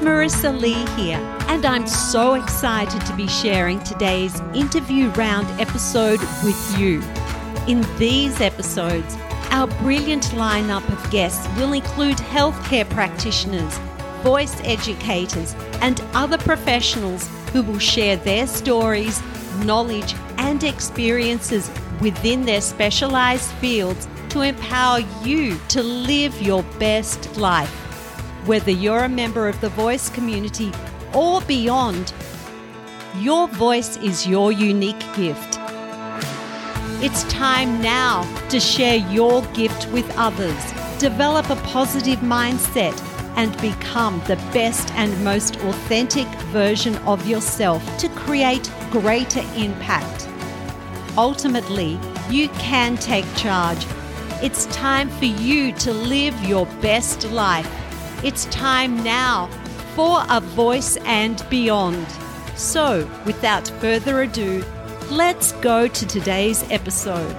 Marissa Lee here, and I'm so excited to be sharing today's interview round episode with you. In these episodes, our brilliant lineup of guests will include healthcare practitioners, voice educators, and other professionals who will share their stories, knowledge, and experiences within their specialized fields to empower you to live your best life. Whether you're a member of the voice community or beyond, your voice is your unique gift. It's time now to share your gift with others, develop a positive mindset, and become the best and most authentic version of yourself to create greater impact. Ultimately, you can take charge. It's time for you to live your best life. It's time now for a voice and beyond. So, without further ado, let's go to today's episode.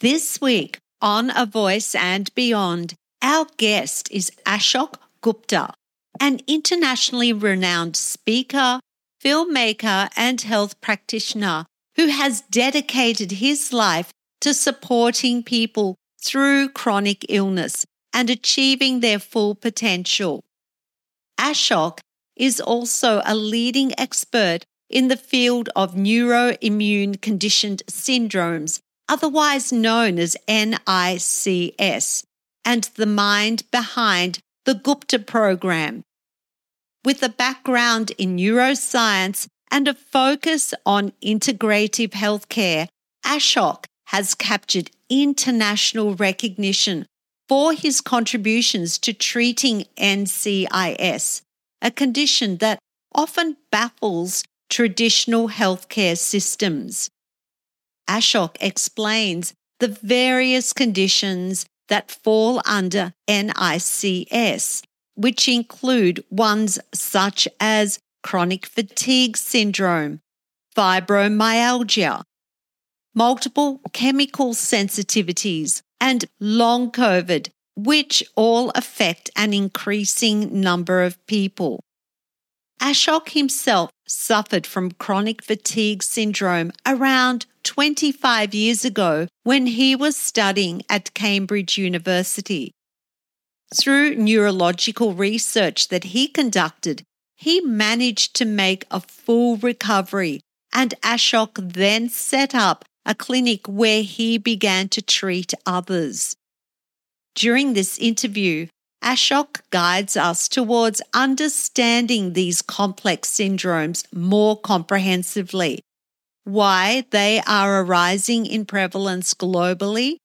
This week on A Voice and Beyond, our guest is Ashok Gupta, an internationally renowned speaker, filmmaker, and health practitioner who has dedicated his life to supporting people through chronic illness and achieving their full potential. Ashok is also a leading expert in the field of neuroimmune conditioned syndromes, otherwise known as NICS, and the mind behind the Gupta program. With a background in neuroscience and a focus on integrative healthcare, Ashok has captured international recognition for his contributions to treating NCIS, a condition that often baffles traditional healthcare systems. Ashok explains the various conditions that fall under NICS, which include ones such as chronic fatigue syndrome, fibromyalgia, multiple chemical sensitivities, and long COVID, which all affect an increasing number of people. Ashok himself suffered from chronic fatigue syndrome around 25 years ago when he was studying at Cambridge University. Through neurological research that he conducted, he managed to make a full recovery, and Ashok then set up a clinic where he began to treat others. During this interview, Ashok guides us towards understanding these complex syndromes more comprehensively, why they are arising in prevalence globally,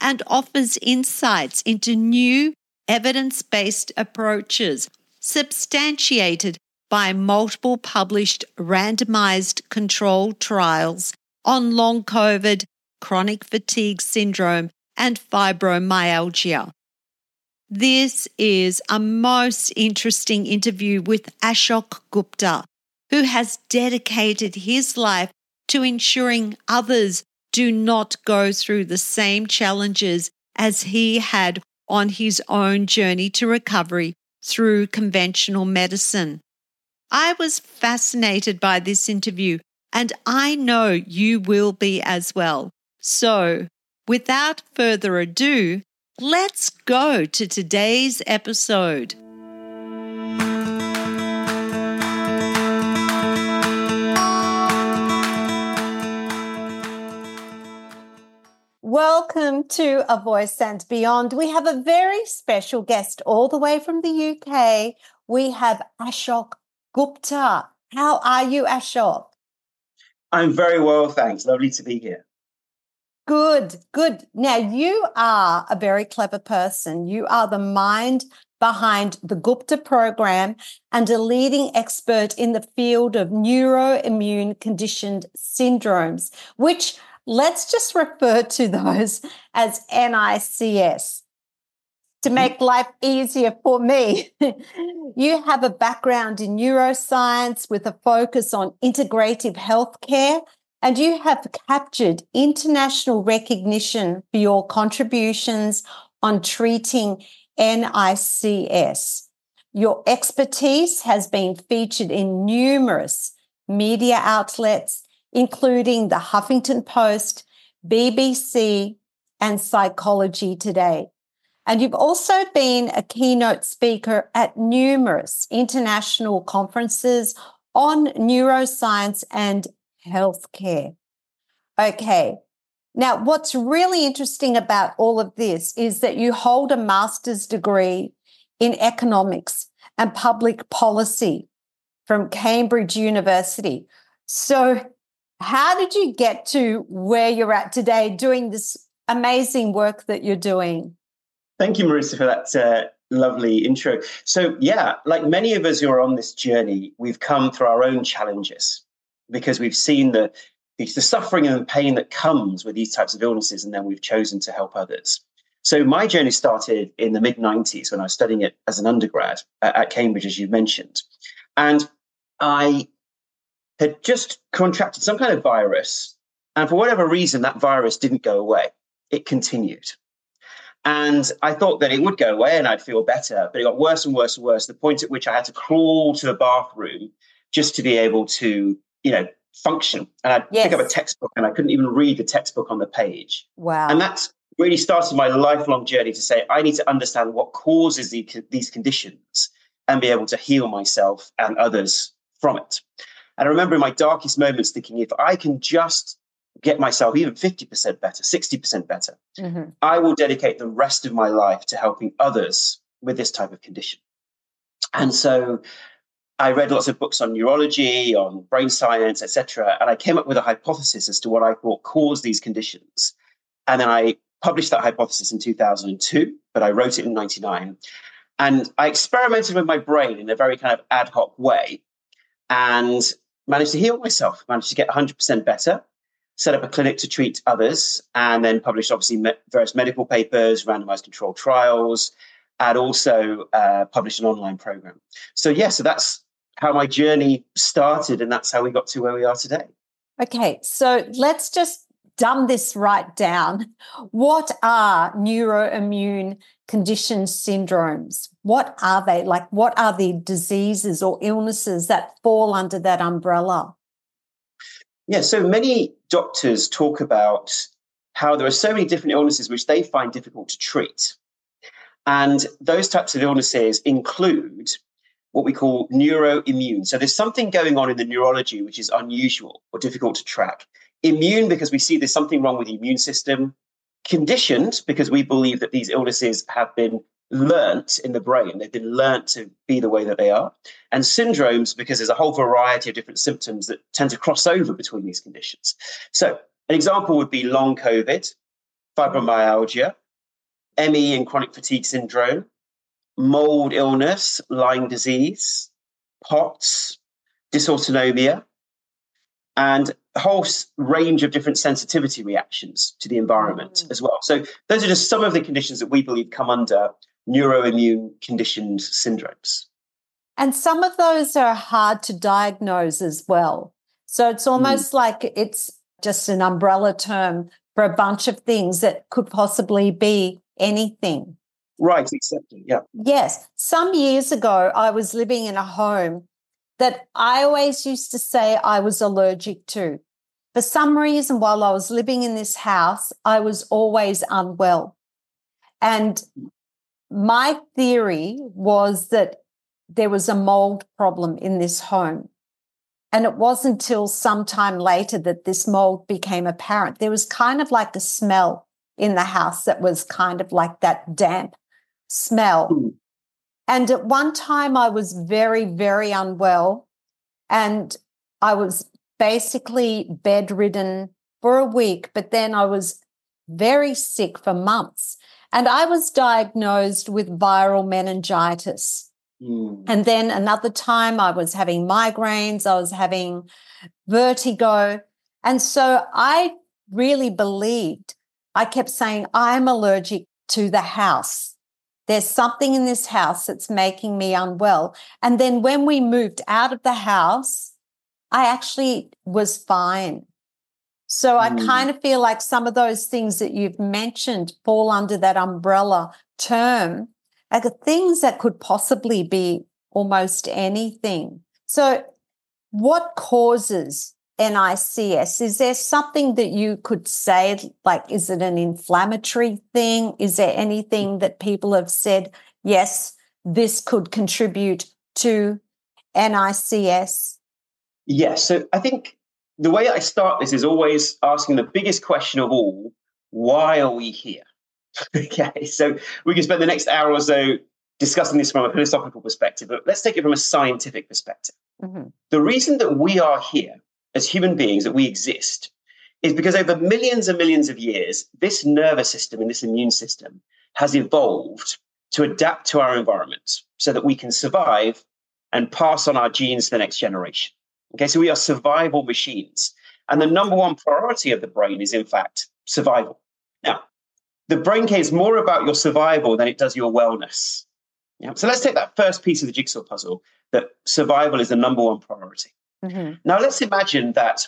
and offers insights into new evidence based approaches substantiated by multiple published randomized controlled trials on long COVID, chronic fatigue syndrome, and fibromyalgia. This is a most interesting interview with Ashok Gupta, who has dedicated his life to ensuring others do not go through the same challenges as he had on his own journey to recovery through conventional medicine. I was fascinated by this interview and I know you will be as well. So, without further ado, let's go to today's episode. Welcome to A Voice and Beyond. We have a very special guest all the way from the UK. We have Ashok Gupta. How are you, Ashok? I'm very well, thanks. Lovely to be here. Good, good. Now, you are a very clever person. You are the mind behind the Gupta program and a leading expert in the field of neuroimmune conditioned syndromes, which let's just refer to those as NICS to make life easier for me. you have a background in neuroscience with a focus on integrative healthcare, and you have captured international recognition for your contributions on treating NICS. Your expertise has been featured in numerous media outlets, including the Huffington Post, BBC, and Psychology Today. And you've also been a keynote speaker at numerous international conferences on neuroscience and healthcare. Okay. Now, what's really interesting about all of this is that you hold a master's degree in economics and public policy from Cambridge University. So, how did you get to where you're at today doing this amazing work that you're doing? Thank you, Marissa, for that uh, lovely intro. So, yeah, like many of us who are on this journey, we've come through our own challenges because we've seen the, the suffering and the pain that comes with these types of illnesses, and then we've chosen to help others. So, my journey started in the mid 90s when I was studying it as an undergrad at Cambridge, as you mentioned. And I had just contracted some kind of virus. And for whatever reason, that virus didn't go away, it continued. And I thought that it would go away and I'd feel better, but it got worse and worse and worse. The point at which I had to crawl to the bathroom just to be able to, you know, function. And I'd yes. pick up a textbook and I couldn't even read the textbook on the page. Wow. And that's really started my lifelong journey to say, I need to understand what causes the, these conditions and be able to heal myself and others from it. And I remember in my darkest moments thinking, if I can just get myself even 50% better, 60% better, mm-hmm. I will dedicate the rest of my life to helping others with this type of condition. And so I read lots of books on neurology, on brain science, etc. And I came up with a hypothesis as to what I thought caused these conditions. And then I published that hypothesis in 2002, but I wrote it in 99. And I experimented with my brain in a very kind of ad hoc way and managed to heal myself, managed to get 100% better set up a clinic to treat others, and then published obviously me- various medical papers, randomized controlled trials, and also uh, published an online program. So, yeah, so that's how my journey started, and that's how we got to where we are today. Okay, so let's just dumb this right down. What are neuroimmune condition syndromes? What are they? Like, what are the diseases or illnesses that fall under that umbrella? Yeah, so many doctors talk about how there are so many different illnesses which they find difficult to treat. And those types of illnesses include what we call neuroimmune. So there's something going on in the neurology which is unusual or difficult to track. Immune, because we see there's something wrong with the immune system. Conditioned, because we believe that these illnesses have been learnt in the brain. They've been learnt to be the way that they are. And syndromes, because there's a whole variety of different symptoms that tend to cross over between these conditions. So, an example would be long COVID, fibromyalgia, ME and chronic fatigue syndrome, mold illness, Lyme disease, POTS, dysautonomia, and a whole range of different sensitivity reactions to the environment mm. as well. So, those are just some of the conditions that we believe come under neuroimmune conditioned syndromes. And some of those are hard to diagnose as well. So it's hmm. almost mm. like it's just an umbrella term for a bunch of things that could possibly be anything. Right, exactly. Yeah. Yes. Some years ago, I was living in a home that I always used to say I was allergic to. For some reason, while I was living in this house, I was always unwell. And my theory was that there was a mold problem in this home. And it wasn't until sometime later that this mold became apparent. There was kind of like a smell in the house that was kind of like that damp smell. Mm. And at one time, I was very, very unwell. And I was basically bedridden for a week, but then I was very sick for months. And I was diagnosed with viral meningitis. Mm. And then another time I was having migraines, I was having vertigo. And so I really believed, I kept saying, I'm allergic to the house. There's something in this house that's making me unwell. And then when we moved out of the house, I actually was fine. So I mm. kind of feel like some of those things that you've mentioned fall under that umbrella term like things that could possibly be almost anything. So, what causes NICS? Is there something that you could say, like, is it an inflammatory thing? Is there anything that people have said, yes, this could contribute to NICS? Yes. So, I think the way I start this is always asking the biggest question of all why are we here? okay. So, we can spend the next hour or so discussing this from a philosophical perspective, but let's take it from a scientific perspective. Mm-hmm. The reason that we are here as human beings, that we exist, is because over millions and millions of years, this nervous system and this immune system has evolved to adapt to our environment so that we can survive and pass on our genes to the next generation. Okay, so we are survival machines. And the number one priority of the brain is, in fact, survival. Now, the brain cares more about your survival than it does your wellness. Yeah. So let's take that first piece of the jigsaw puzzle that survival is the number one priority. Mm-hmm. Now let's imagine that,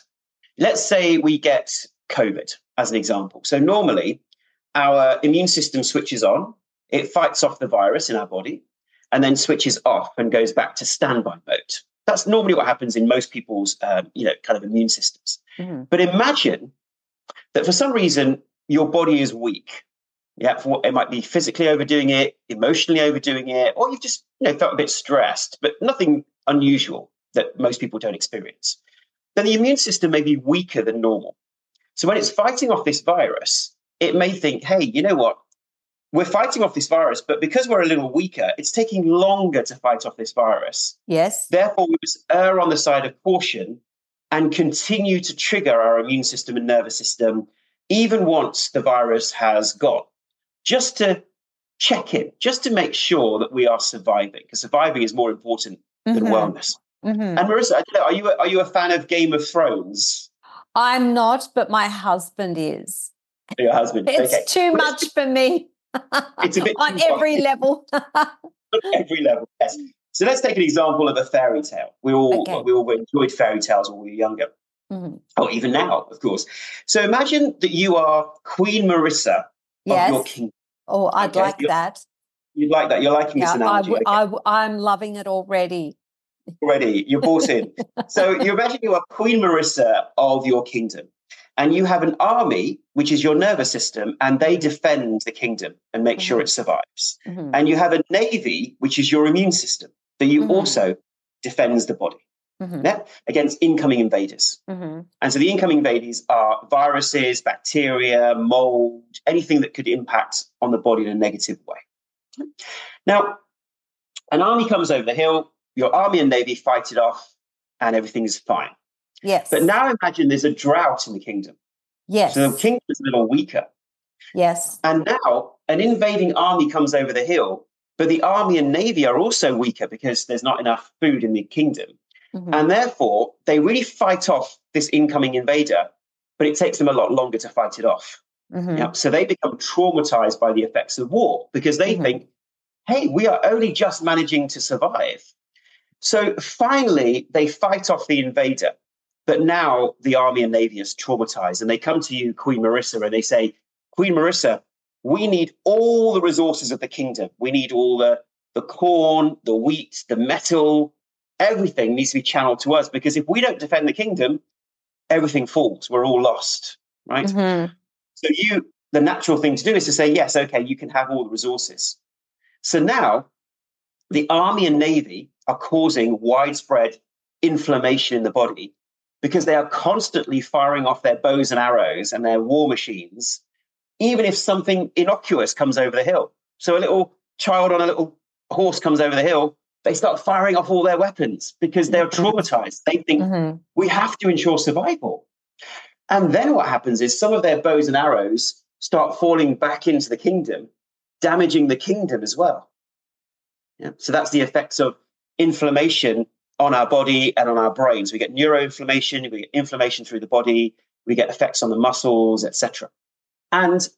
let's say we get COVID as an example. So normally our immune system switches on, it fights off the virus in our body, and then switches off and goes back to standby mode. That's normally what happens in most people's, um, you know, kind of immune systems. Mm-hmm. But imagine that for some reason your body is weak yeah, for, it might be physically overdoing it, emotionally overdoing it, or you've just you know felt a bit stressed, but nothing unusual that most people don't experience. Then the immune system may be weaker than normal. So when it's fighting off this virus, it may think, hey, you know what? We're fighting off this virus, but because we're a little weaker, it's taking longer to fight off this virus. Yes. Therefore, we must err on the side of caution and continue to trigger our immune system and nervous system even once the virus has gone just to check in, just to make sure that we are surviving, because surviving is more important than mm-hmm. wellness. Mm-hmm. And Marissa, know, are you a, are you a fan of Game of Thrones? I'm not, but my husband is. Your husband, it's okay. too much for me. It's a bit on every level. on every level, yes. So let's take an example of a fairy tale. We all okay. we all enjoyed fairy tales when we were younger. Mm-hmm. Oh, even now, of course. So imagine that you are Queen Marissa yes. of your kingdom. Oh, I'd okay, like that. You'd like that. You're liking yeah, this analogy. I, w- I, I'm loving it already. Already, you're bought in. so you imagine you are Queen Marissa of your kingdom, and you have an army, which is your nervous system, and they defend the kingdom and make mm-hmm. sure it survives. Mm-hmm. And you have a navy, which is your immune system, that you mm-hmm. also defends the body. Mm-hmm. Yeah, against incoming invaders. Mm-hmm. And so the incoming invaders are viruses, bacteria, mold, anything that could impact on the body in a negative way. Now, an army comes over the hill, your army and navy fight it off, and everything is fine. Yes. But now imagine there's a drought in the kingdom. Yes. So the kingdom is a little weaker. Yes. And now an invading army comes over the hill, but the army and navy are also weaker because there's not enough food in the kingdom. Mm-hmm. And therefore, they really fight off this incoming invader, but it takes them a lot longer to fight it off. Mm-hmm. Yeah, so they become traumatized by the effects of war because they mm-hmm. think, hey, we are only just managing to survive. So finally, they fight off the invader. But now the army and navy is traumatized, and they come to you, Queen Marissa, and they say, Queen Marissa, we need all the resources of the kingdom. We need all the, the corn, the wheat, the metal, everything needs to be channeled to us because if we don't defend the kingdom, everything falls. We're all lost, right? Mm-hmm. So you, the natural thing to do is to say, yes, okay, you can have all the resources. So now the army and navy are causing widespread inflammation in the body because they are constantly firing off their bows and arrows and their war machines, even if something innocuous comes over the hill. So a little child on a little horse comes over the hill, they start firing off all their weapons because they're mm-hmm. traumatized. They think mm-hmm. we have to ensure survival. And then what happens is some of their bows and arrows start falling back into the kingdom, damaging the kingdom as well. Yeah. So that's the effects of inflammation on our body and on our brains. We get neuroinflammation, we get inflammation through the body, we get effects on the muscles, etc. And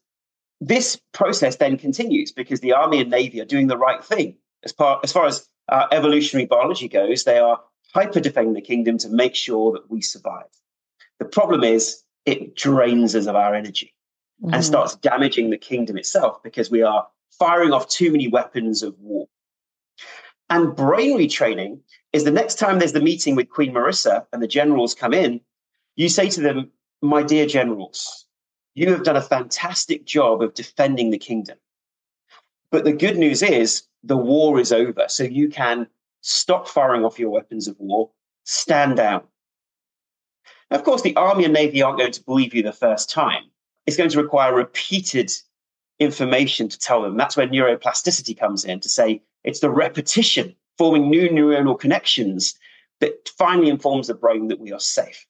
this process then continues because the army and navy are doing the right thing as, far as far as uh, evolutionary biology goes, they are hyper defending the kingdom to make sure that we survive. The problem is it drains us of our energy mm. and starts damaging the kingdom itself because we are firing off too many weapons of war. And brain retraining is the next time there's the meeting with Queen Marissa and the generals come in, you say to them, My dear generals, you have done a fantastic job of defending the kingdom. But the good news is the war is over. So you can stop firing off your weapons of war, stand down. Of course, the Army and Navy aren't going to believe you the first time. It's going to require repeated information to tell them. That's where neuroplasticity comes in to say it's the repetition, forming new neuronal connections that finally informs the brain that we are safe.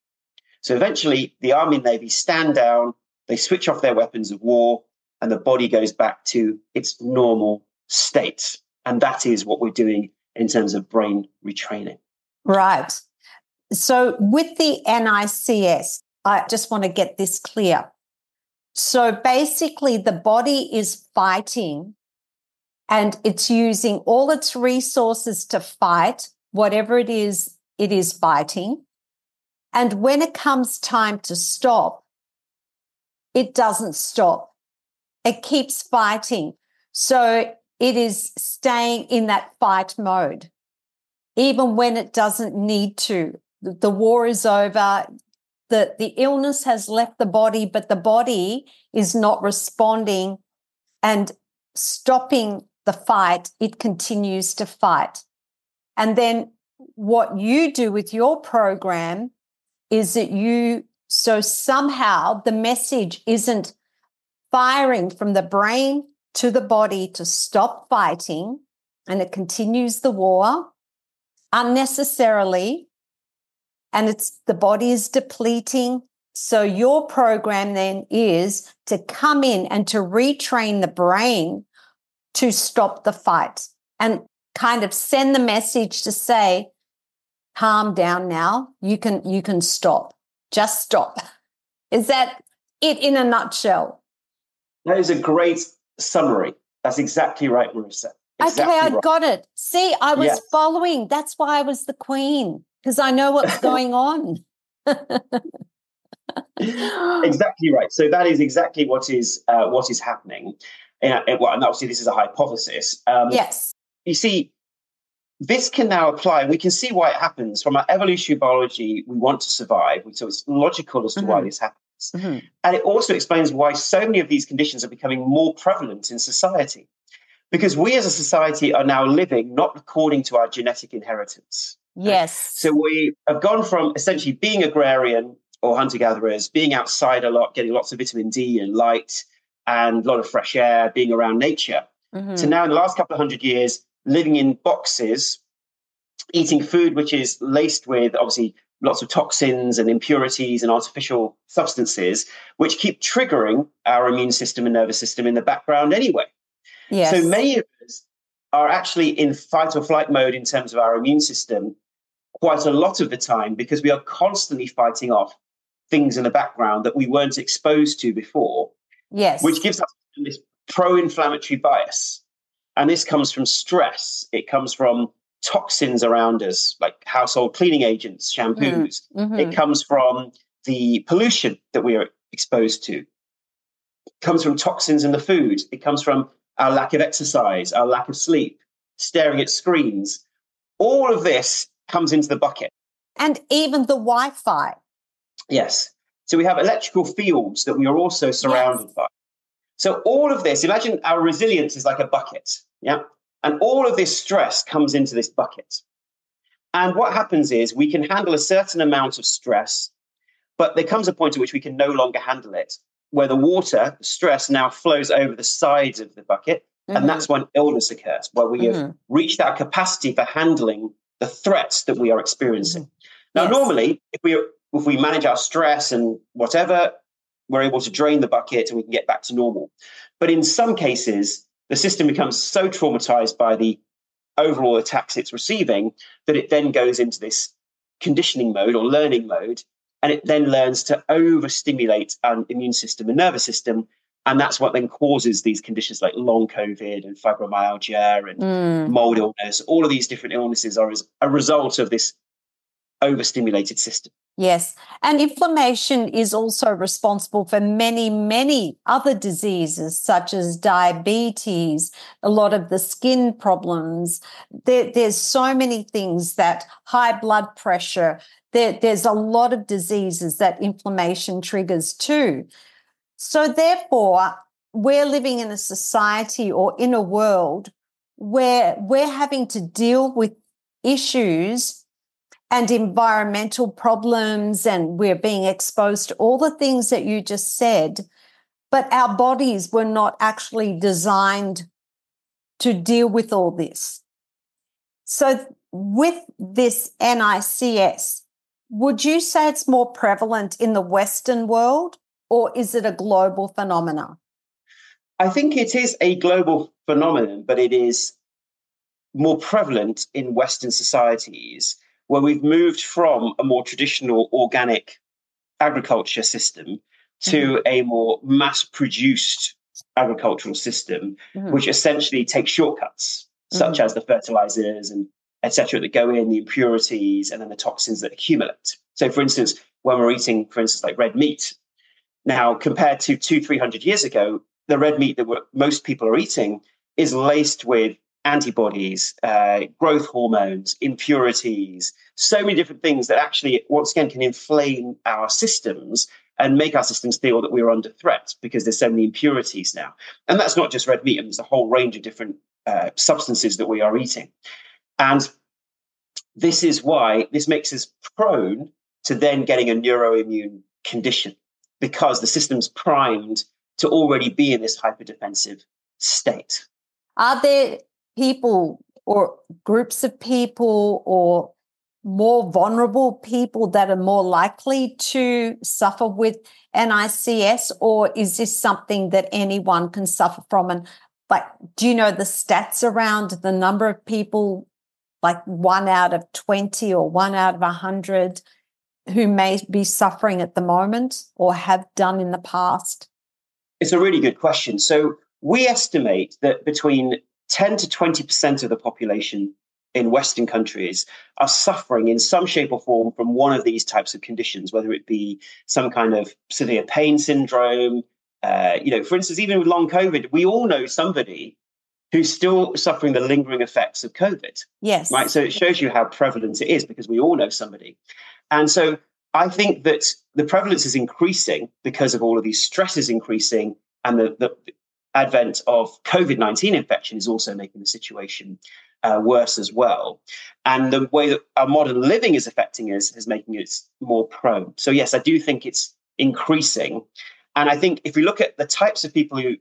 So eventually, the Army and Navy stand down, they switch off their weapons of war, and the body goes back to its normal state. And that is what we're doing in terms of brain retraining. Right. So, with the NICS, I just want to get this clear. So, basically, the body is fighting and it's using all its resources to fight whatever it is it is fighting. And when it comes time to stop, it doesn't stop. It keeps fighting. So it is staying in that fight mode, even when it doesn't need to. The war is over. The, the illness has left the body, but the body is not responding and stopping the fight. It continues to fight. And then what you do with your program is that you, so somehow the message isn't firing from the brain to the body to stop fighting and it continues the war unnecessarily and it's the body is depleting so your program then is to come in and to retrain the brain to stop the fight and kind of send the message to say calm down now you can you can stop just stop is that it in a nutshell that is a great summary. That's exactly right, Marissa. Exactly okay, I right. got it. See, I was yes. following. That's why I was the queen because I know what's going on. exactly right. So that is exactly what is uh, what is happening. Well, and obviously this is a hypothesis. Um, yes. You see, this can now apply. We can see why it happens from our evolutionary biology. We want to survive, so it's logical as to mm-hmm. why this happens. Mm-hmm. And it also explains why so many of these conditions are becoming more prevalent in society. Because we as a society are now living not according to our genetic inheritance. Yes. So we have gone from essentially being agrarian or hunter gatherers, being outside a lot, getting lots of vitamin D and light and a lot of fresh air, being around nature, mm-hmm. to now in the last couple of hundred years, living in boxes, eating food which is laced with obviously lots of toxins and impurities and artificial substances, which keep triggering our immune system and nervous system in the background anyway. Yes. So many of us are actually in fight or flight mode in terms of our immune system quite a lot of the time because we are constantly fighting off things in the background that we weren't exposed to before. Yes. Which gives us this pro inflammatory bias. And this comes from stress, it comes from toxins around us, like household cleaning agents, shampoos. Mm-hmm. It comes from the pollution that we are exposed to. It comes from toxins in the food. It comes from our lack of exercise, our lack of sleep, staring at screens. All of this comes into the bucket. And even the Wi Fi. Yes. So we have electrical fields that we are also surrounded yes. by. So all of this, imagine our resilience is like a bucket. Yeah. And all of this stress comes into this bucket. And what happens is we can handle a certain amount of stress, but there comes a point at which we can no longer handle it, where the water, the stress now flows over the sides of the bucket. Mm-hmm. And that's when illness occurs, where we mm-hmm. have reached our capacity for handling the threats that we are experiencing. Mm-hmm. Now, yes. normally, if we if we manage our stress and whatever, we're able to drain the bucket and we can get back to normal. But in some cases, the system becomes so traumatized by the overall attacks it's receiving that it then goes into this conditioning mode or learning mode and it then learns to overstimulate an immune system and nervous system and that's what then causes these conditions like long covid and fibromyalgia and mm. mold illness all of these different illnesses are as a result of this overstimulated system Yes. And inflammation is also responsible for many, many other diseases, such as diabetes, a lot of the skin problems. There, there's so many things that high blood pressure, there, there's a lot of diseases that inflammation triggers too. So, therefore, we're living in a society or in a world where we're having to deal with issues and environmental problems, and we're being exposed to all the things that you just said. But our bodies were not actually designed to deal with all this. So, with this NICS, would you say it's more prevalent in the Western world or is it a global phenomenon? I think it is a global phenomenon, but it is more prevalent in Western societies where we've moved from a more traditional organic agriculture system to mm-hmm. a more mass produced agricultural system, mm-hmm. which essentially takes shortcuts, mm-hmm. such as the fertilizers and etc. that go in, the impurities, and then the toxins that accumulate. So, for instance, when we're eating, for instance, like red meat, now compared to two, three hundred years ago, the red meat that most people are eating is laced with antibodies, uh, growth hormones, impurities, so many different things that actually, once again, can inflame our systems and make our systems feel that we're under threat because there's so many impurities now. And that's not just red meat, there's a whole range of different uh, substances that we are eating. And this is why this makes us prone to then getting a neuroimmune condition because the system's primed to already be in this hyperdefensive state. Are there people or groups of people or more vulnerable people that are more likely to suffer with NICS, or is this something that anyone can suffer from? And like, do you know the stats around the number of people, like one out of 20 or one out of 100, who may be suffering at the moment or have done in the past? It's a really good question. So, we estimate that between 10 to 20% of the population in Western countries are suffering in some shape or form from one of these types of conditions, whether it be some kind of severe pain syndrome. Uh, you know, for instance, even with long COVID, we all know somebody who's still suffering the lingering effects of COVID. Yes. Right. So it shows you how prevalent it is because we all know somebody. And so I think that the prevalence is increasing because of all of these stresses increasing and the, the advent of COVID 19 infection is also making the situation uh, worse as well. And the way that our modern living is affecting us is making it more prone. So, yes, I do think it's increasing. And I think if we look at the types of people who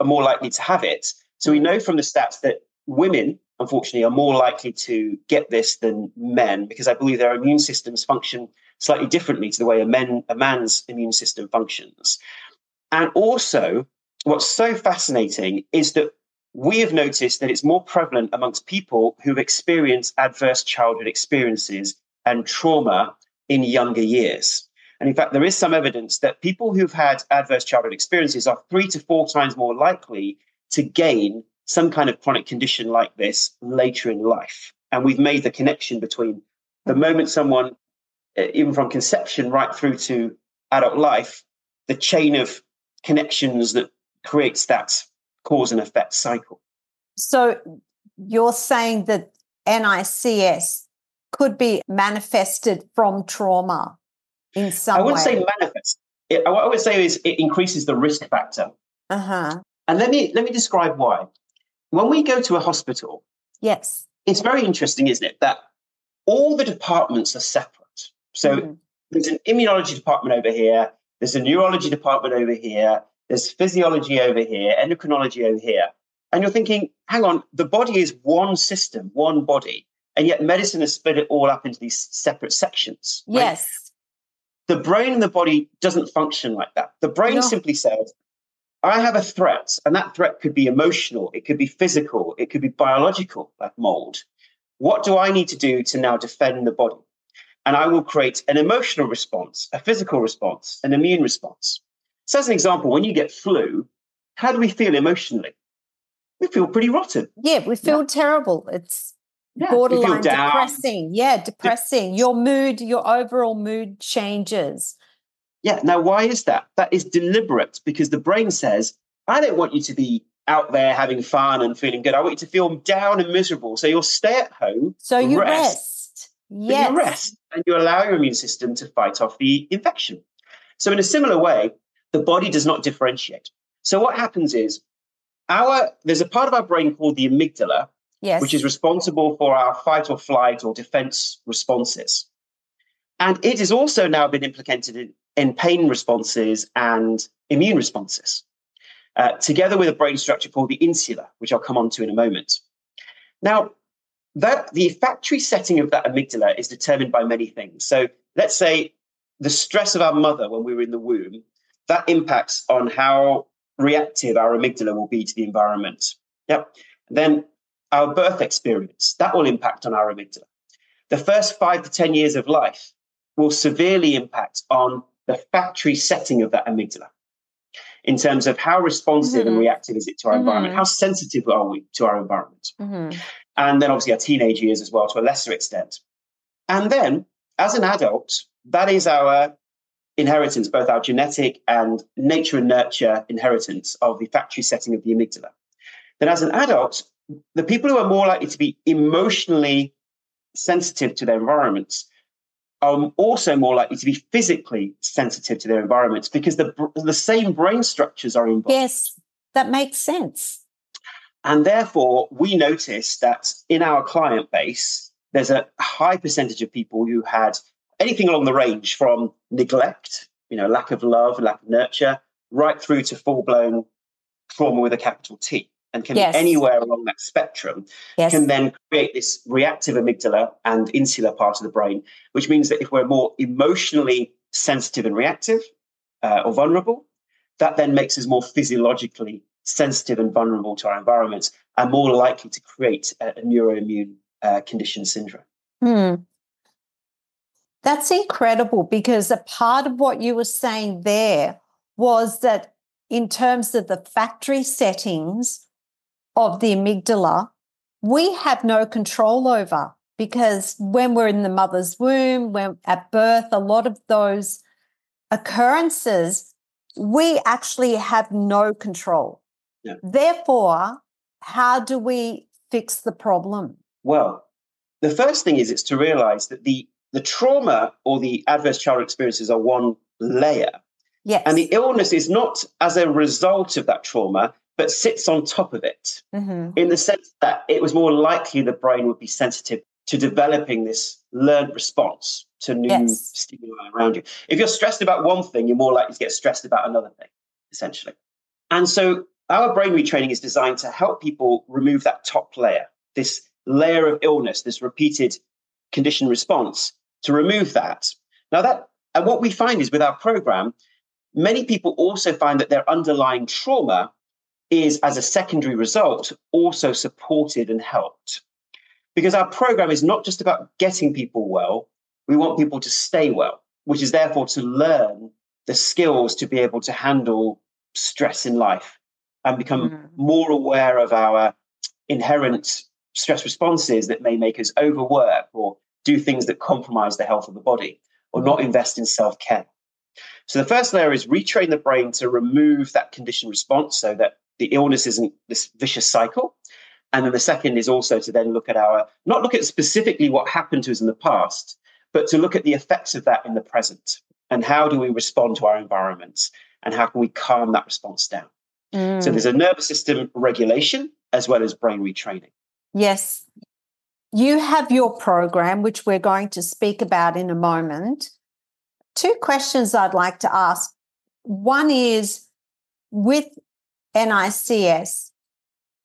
are more likely to have it, so we know from the stats that women, unfortunately, are more likely to get this than men because I believe their immune systems function slightly differently to the way a, men, a man's immune system functions. And also, what's so fascinating is that we have noticed that it's more prevalent amongst people who've experienced adverse childhood experiences and trauma in younger years. And in fact, there is some evidence that people who've had adverse childhood experiences are three to four times more likely to gain some kind of chronic condition like this later in life. And we've made the connection between the moment someone, uh, even from conception right through to adult life, the chain of connections that creates that cause and effect cycle. So you're saying that NICS could be manifested from trauma in some way? I wouldn't say manifest. It, what I would say is it increases the risk factor. Uh-huh. And let me let me describe why. When we go to a hospital, yes, it's very interesting, isn't it, that all the departments are separate. So mm-hmm. there's an immunology department over here, there's a neurology department over here, there's physiology over here, endocrinology over here. And you're thinking, hang on, the body is one system, one body. And yet medicine has split it all up into these separate sections. Right? Yes. The brain and the body doesn't function like that. The brain no. simply says, I have a threat, and that threat could be emotional, it could be physical, it could be biological, like mold. What do I need to do to now defend the body? And I will create an emotional response, a physical response, an immune response. So, as an example, when you get flu, how do we feel emotionally? We feel pretty rotten. Yeah, we feel yeah. terrible. It's yeah, borderline depressing. Yeah, depressing. Your mood, your overall mood changes. Yeah. Now, why is that? That is deliberate because the brain says, I don't want you to be out there having fun and feeling good. I want you to feel down and miserable. So you'll stay at home. So you rest. rest. Yes. You rest and you allow your immune system to fight off the infection. So, in a similar way, the body does not differentiate. So, what happens is our there's a part of our brain called the amygdala, yes. which is responsible for our fight or flight or defense responses. And it has also now been implicated in, in pain responses and immune responses, uh, together with a brain structure called the insula, which I'll come on to in a moment. Now, that the factory setting of that amygdala is determined by many things. So let's say the stress of our mother when we were in the womb, that impacts on how reactive our amygdala will be to the environment. Yep. Then our birth experience, that will impact on our amygdala. The first five to 10 years of life will severely impact on the factory setting of that amygdala in terms of how responsive mm-hmm. and reactive is it to our mm-hmm. environment? How sensitive are we to our environment? Mm-hmm. And then obviously our teenage years as well to a lesser extent. And then as an adult, that is our inheritance, both our genetic and nature and nurture inheritance of the factory setting of the amygdala. Then as an adult, the people who are more likely to be emotionally sensitive to their environments are also more likely to be physically sensitive to their environments because the, the same brain structures are involved. Yes, that makes sense. And therefore, we noticed that in our client base, there's a high percentage of people who had anything along the range from neglect, you know, lack of love, lack of nurture, right through to full blown trauma with a capital T and can yes. be anywhere along that spectrum, yes. can then create this reactive amygdala and insular part of the brain, which means that if we're more emotionally sensitive and reactive uh, or vulnerable, that then makes us more physiologically sensitive and vulnerable to our environments and more likely to create a, a neuroimmune uh, condition syndrome. Hmm. That's incredible because a part of what you were saying there was that in terms of the factory settings of the amygdala, we have no control over because when we're in the mother's womb, when at birth, a lot of those occurrences, we actually have no control. Yeah. Therefore, how do we fix the problem? Well, the first thing is it's to realize that the the trauma or the adverse childhood experiences are one layer. Yes. And the illness is not as a result of that trauma, but sits on top of it mm-hmm. in the sense that it was more likely the brain would be sensitive to developing this learned response to new yes. stimuli around you. If you're stressed about one thing, you're more likely to get stressed about another thing, essentially. And so our brain retraining is designed to help people remove that top layer, this layer of illness, this repeated condition response, to remove that. Now that and what we find is with our program, many people also find that their underlying trauma is as a secondary result also supported and helped. Because our program is not just about getting people well, we want people to stay well, which is therefore to learn the skills to be able to handle stress in life and become mm. more aware of our inherent stress responses that may make us overwork or do things that compromise the health of the body or not invest in self care. So the first layer is retrain the brain to remove that conditioned response so that the illness isn't this vicious cycle. And then the second is also to then look at our, not look at specifically what happened to us in the past, but to look at the effects of that in the present. And how do we respond to our environments? And how can we calm that response down? Mm. So there's a nervous system regulation as well as brain retraining. Yes. You have your program, which we're going to speak about in a moment. Two questions I'd like to ask. One is with NICS,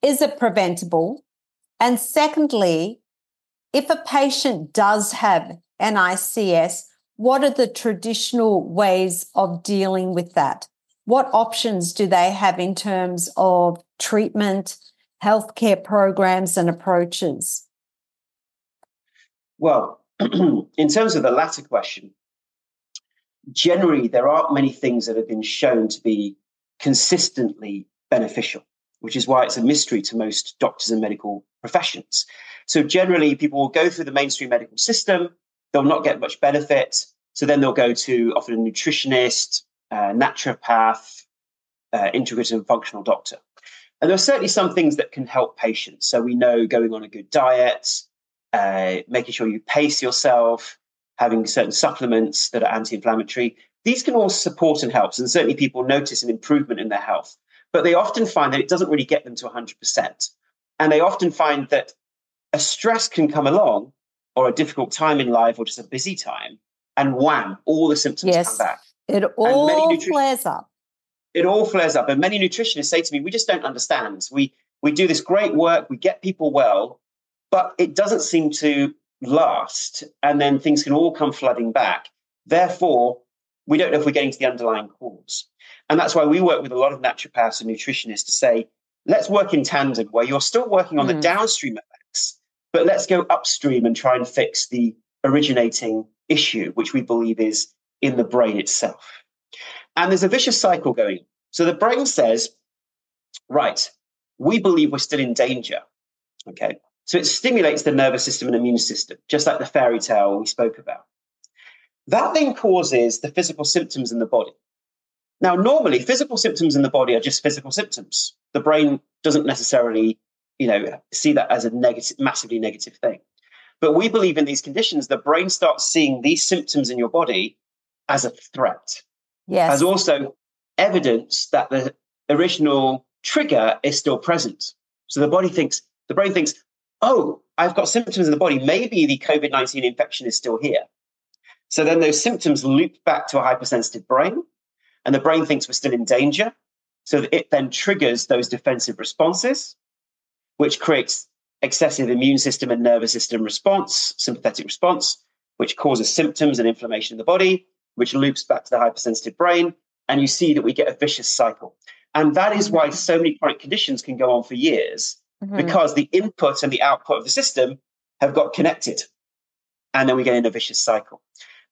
is it preventable? And secondly, if a patient does have NICS, what are the traditional ways of dealing with that? What options do they have in terms of treatment, healthcare programs, and approaches? Well, in terms of the latter question, generally there aren't many things that have been shown to be consistently beneficial, which is why it's a mystery to most doctors and medical professions. So generally, people will go through the mainstream medical system, they'll not get much benefit. So then they'll go to often a nutritionist, naturopath, integrative and functional doctor. And there are certainly some things that can help patients. So we know going on a good diet, uh, making sure you pace yourself, having certain supplements that are anti inflammatory. These can all support and help. And certainly people notice an improvement in their health. But they often find that it doesn't really get them to 100%. And they often find that a stress can come along or a difficult time in life or just a busy time, and wham, all the symptoms yes, come back. It all flares up. It all flares up. And many nutritionists say to me, we just don't understand. We we do this great work, we get people well, but it doesn't seem to last. And then things can all come flooding back. Therefore, we don't know if we're getting to the underlying cause. And that's why we work with a lot of naturopaths and nutritionists to say, let's work in tandem where you're still working on mm. the downstream effects, but let's go upstream and try and fix the originating issue, which we believe is in the brain itself. And there's a vicious cycle going. So the brain says, right, we believe we're still in danger. Okay. So it stimulates the nervous system and immune system, just like the fairy tale we spoke about. That then causes the physical symptoms in the body. Now, normally, physical symptoms in the body are just physical symptoms. The brain doesn't necessarily, you know, see that as a negative, massively negative thing. But we believe in these conditions, the brain starts seeing these symptoms in your body as a threat. Yes. As also evidence that the original trigger is still present. So the body thinks, the brain thinks, oh, I've got symptoms in the body. Maybe the COVID 19 infection is still here. So then those symptoms loop back to a hypersensitive brain, and the brain thinks we're still in danger. So it then triggers those defensive responses, which creates excessive immune system and nervous system response, sympathetic response, which causes symptoms and inflammation in the body, which loops back to the hypersensitive brain. And you see that we get a vicious cycle. And that is why so many chronic conditions can go on for years mm-hmm. because the input and the output of the system have got connected. And then we get in a vicious cycle.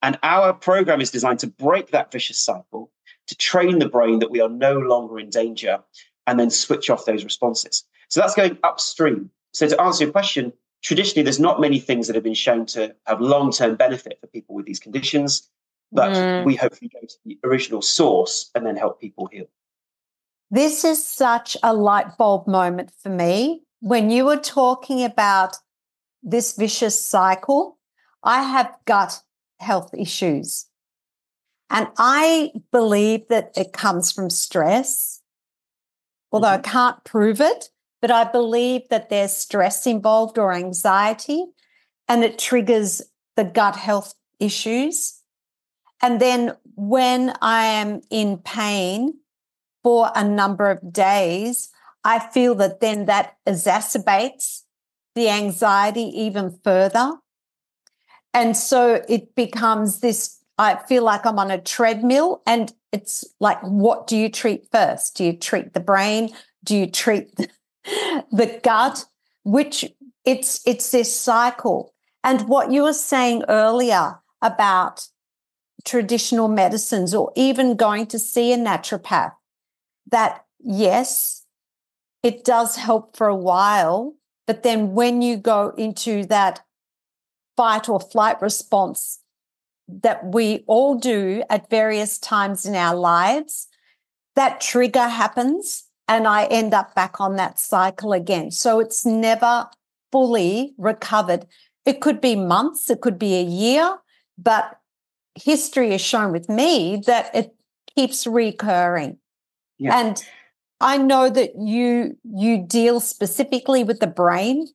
And our program is designed to break that vicious cycle, to train the brain that we are no longer in danger, and then switch off those responses. So that's going upstream. So to answer your question, traditionally, there's not many things that have been shown to have long term benefit for people with these conditions, but mm. we hopefully go to the original source and then help people heal. This is such a light bulb moment for me. When you were talking about this vicious cycle, I have gut health issues. And I believe that it comes from stress, although mm-hmm. I can't prove it, but I believe that there's stress involved or anxiety, and it triggers the gut health issues. And then when I am in pain for a number of days, I feel that then that exacerbates the anxiety even further. And so it becomes this I feel like I'm on a treadmill and it's like, what do you treat first? Do you treat the brain? Do you treat the gut? Which it's, it's this cycle. And what you were saying earlier about traditional medicines or even going to see a naturopath, that yes, it does help for a while. But then when you go into that fight or flight response that we all do at various times in our lives, that trigger happens and I end up back on that cycle again. So it's never fully recovered. It could be months, it could be a year, but history has shown with me that it keeps recurring. Yeah. And I know that you you deal specifically with the brain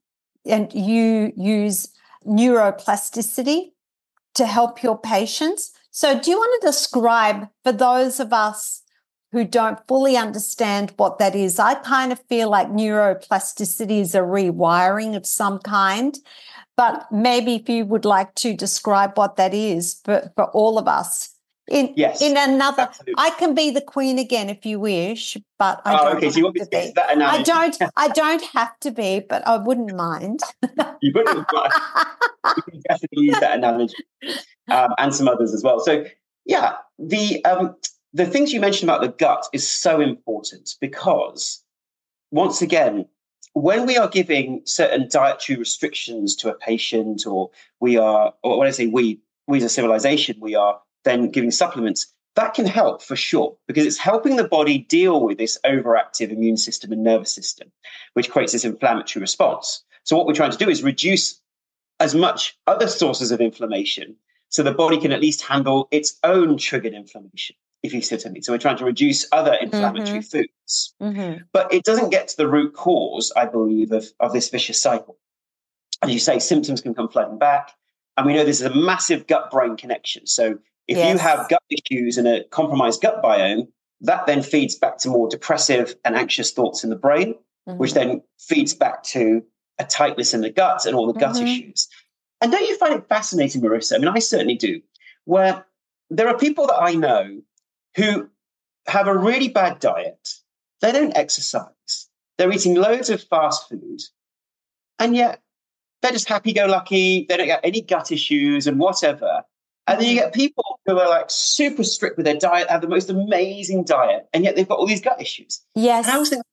and you use neuroplasticity to help your patients. So, do you want to describe for those of us who don't fully understand what that is? I kind of feel like neuroplasticity is a rewiring of some kind, but maybe if you would like to describe what that is for, for all of us. In, yes, in another, absolutely. I can be the queen again if you wish, but I oh, don't. Okay, so me to be. I don't. I don't have to be, but I wouldn't mind. you wouldn't. you can definitely use that analogy, um, and some others as well. So, yeah, the um, the things you mentioned about the gut is so important because, once again, when we are giving certain dietary restrictions to a patient, or we are, or when I say we, we as a civilization, we are then giving supplements, that can help for sure because it's helping the body deal with this overactive immune system and nervous system, which creates this inflammatory response. So, what we're trying to do is reduce as much other sources of inflammation so the body can at least handle its own triggered inflammation if you see what I mean. So we're trying to reduce other inflammatory mm-hmm. foods. Mm-hmm. But it doesn't get to the root cause, I believe, of, of this vicious cycle. As you say, symptoms can come flooding back. And we know this is a massive gut brain connection. So if yes. you have gut issues and a compromised gut biome, that then feeds back to more depressive and anxious thoughts in the brain, mm-hmm. which then feeds back to a tightness in the gut and all the gut mm-hmm. issues. And don't you find it fascinating, Marissa? I mean, I certainly do, where there are people that I know who have a really bad diet. They don't exercise. They're eating loads of fast food. And yet they're just happy go lucky. They don't get any gut issues and whatever. And then you get people who are like super strict with their diet, have the most amazing diet, and yet they've got all these gut issues. Yes. And I was thinking,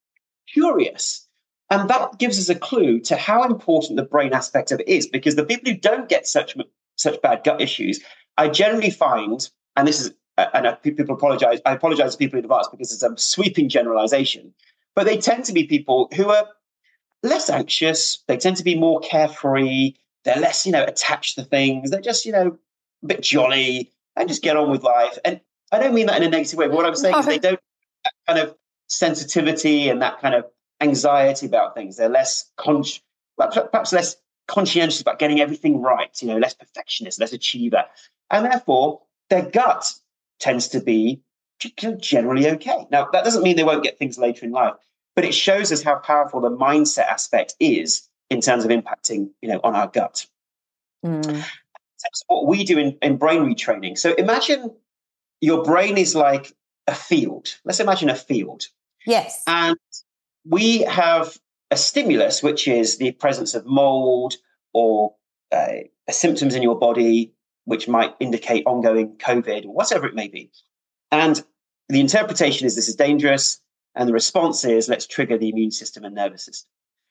curious. And that gives us a clue to how important the brain aspect of it is, because the people who don't get such such bad gut issues, I generally find, and this is uh, and uh, people apologize. I apologize to people in advance because it's a sweeping generalization, but they tend to be people who are less anxious. They tend to be more carefree. They're less, you know, attached to things. They're just, you know, a bit jolly and just get on with life. And I don't mean that in a negative way, but what I'm saying no. is they don't that kind of sensitivity and that kind of anxiety about things. They're less con- perhaps less conscientious about getting everything right, you know, less perfectionist, less achiever. And therefore, their gut tends to be generally okay. Now, that doesn't mean they won't get things later in life, but it shows us how powerful the mindset aspect is in terms of impacting, you know, on our gut. Mm. What we do in, in brain retraining. So imagine your brain is like a field. Let's imagine a field. Yes. And we have a stimulus, which is the presence of mold or uh, symptoms in your body, which might indicate ongoing COVID or whatever it may be. And the interpretation is this is dangerous, and the response is let's trigger the immune system and nervous system.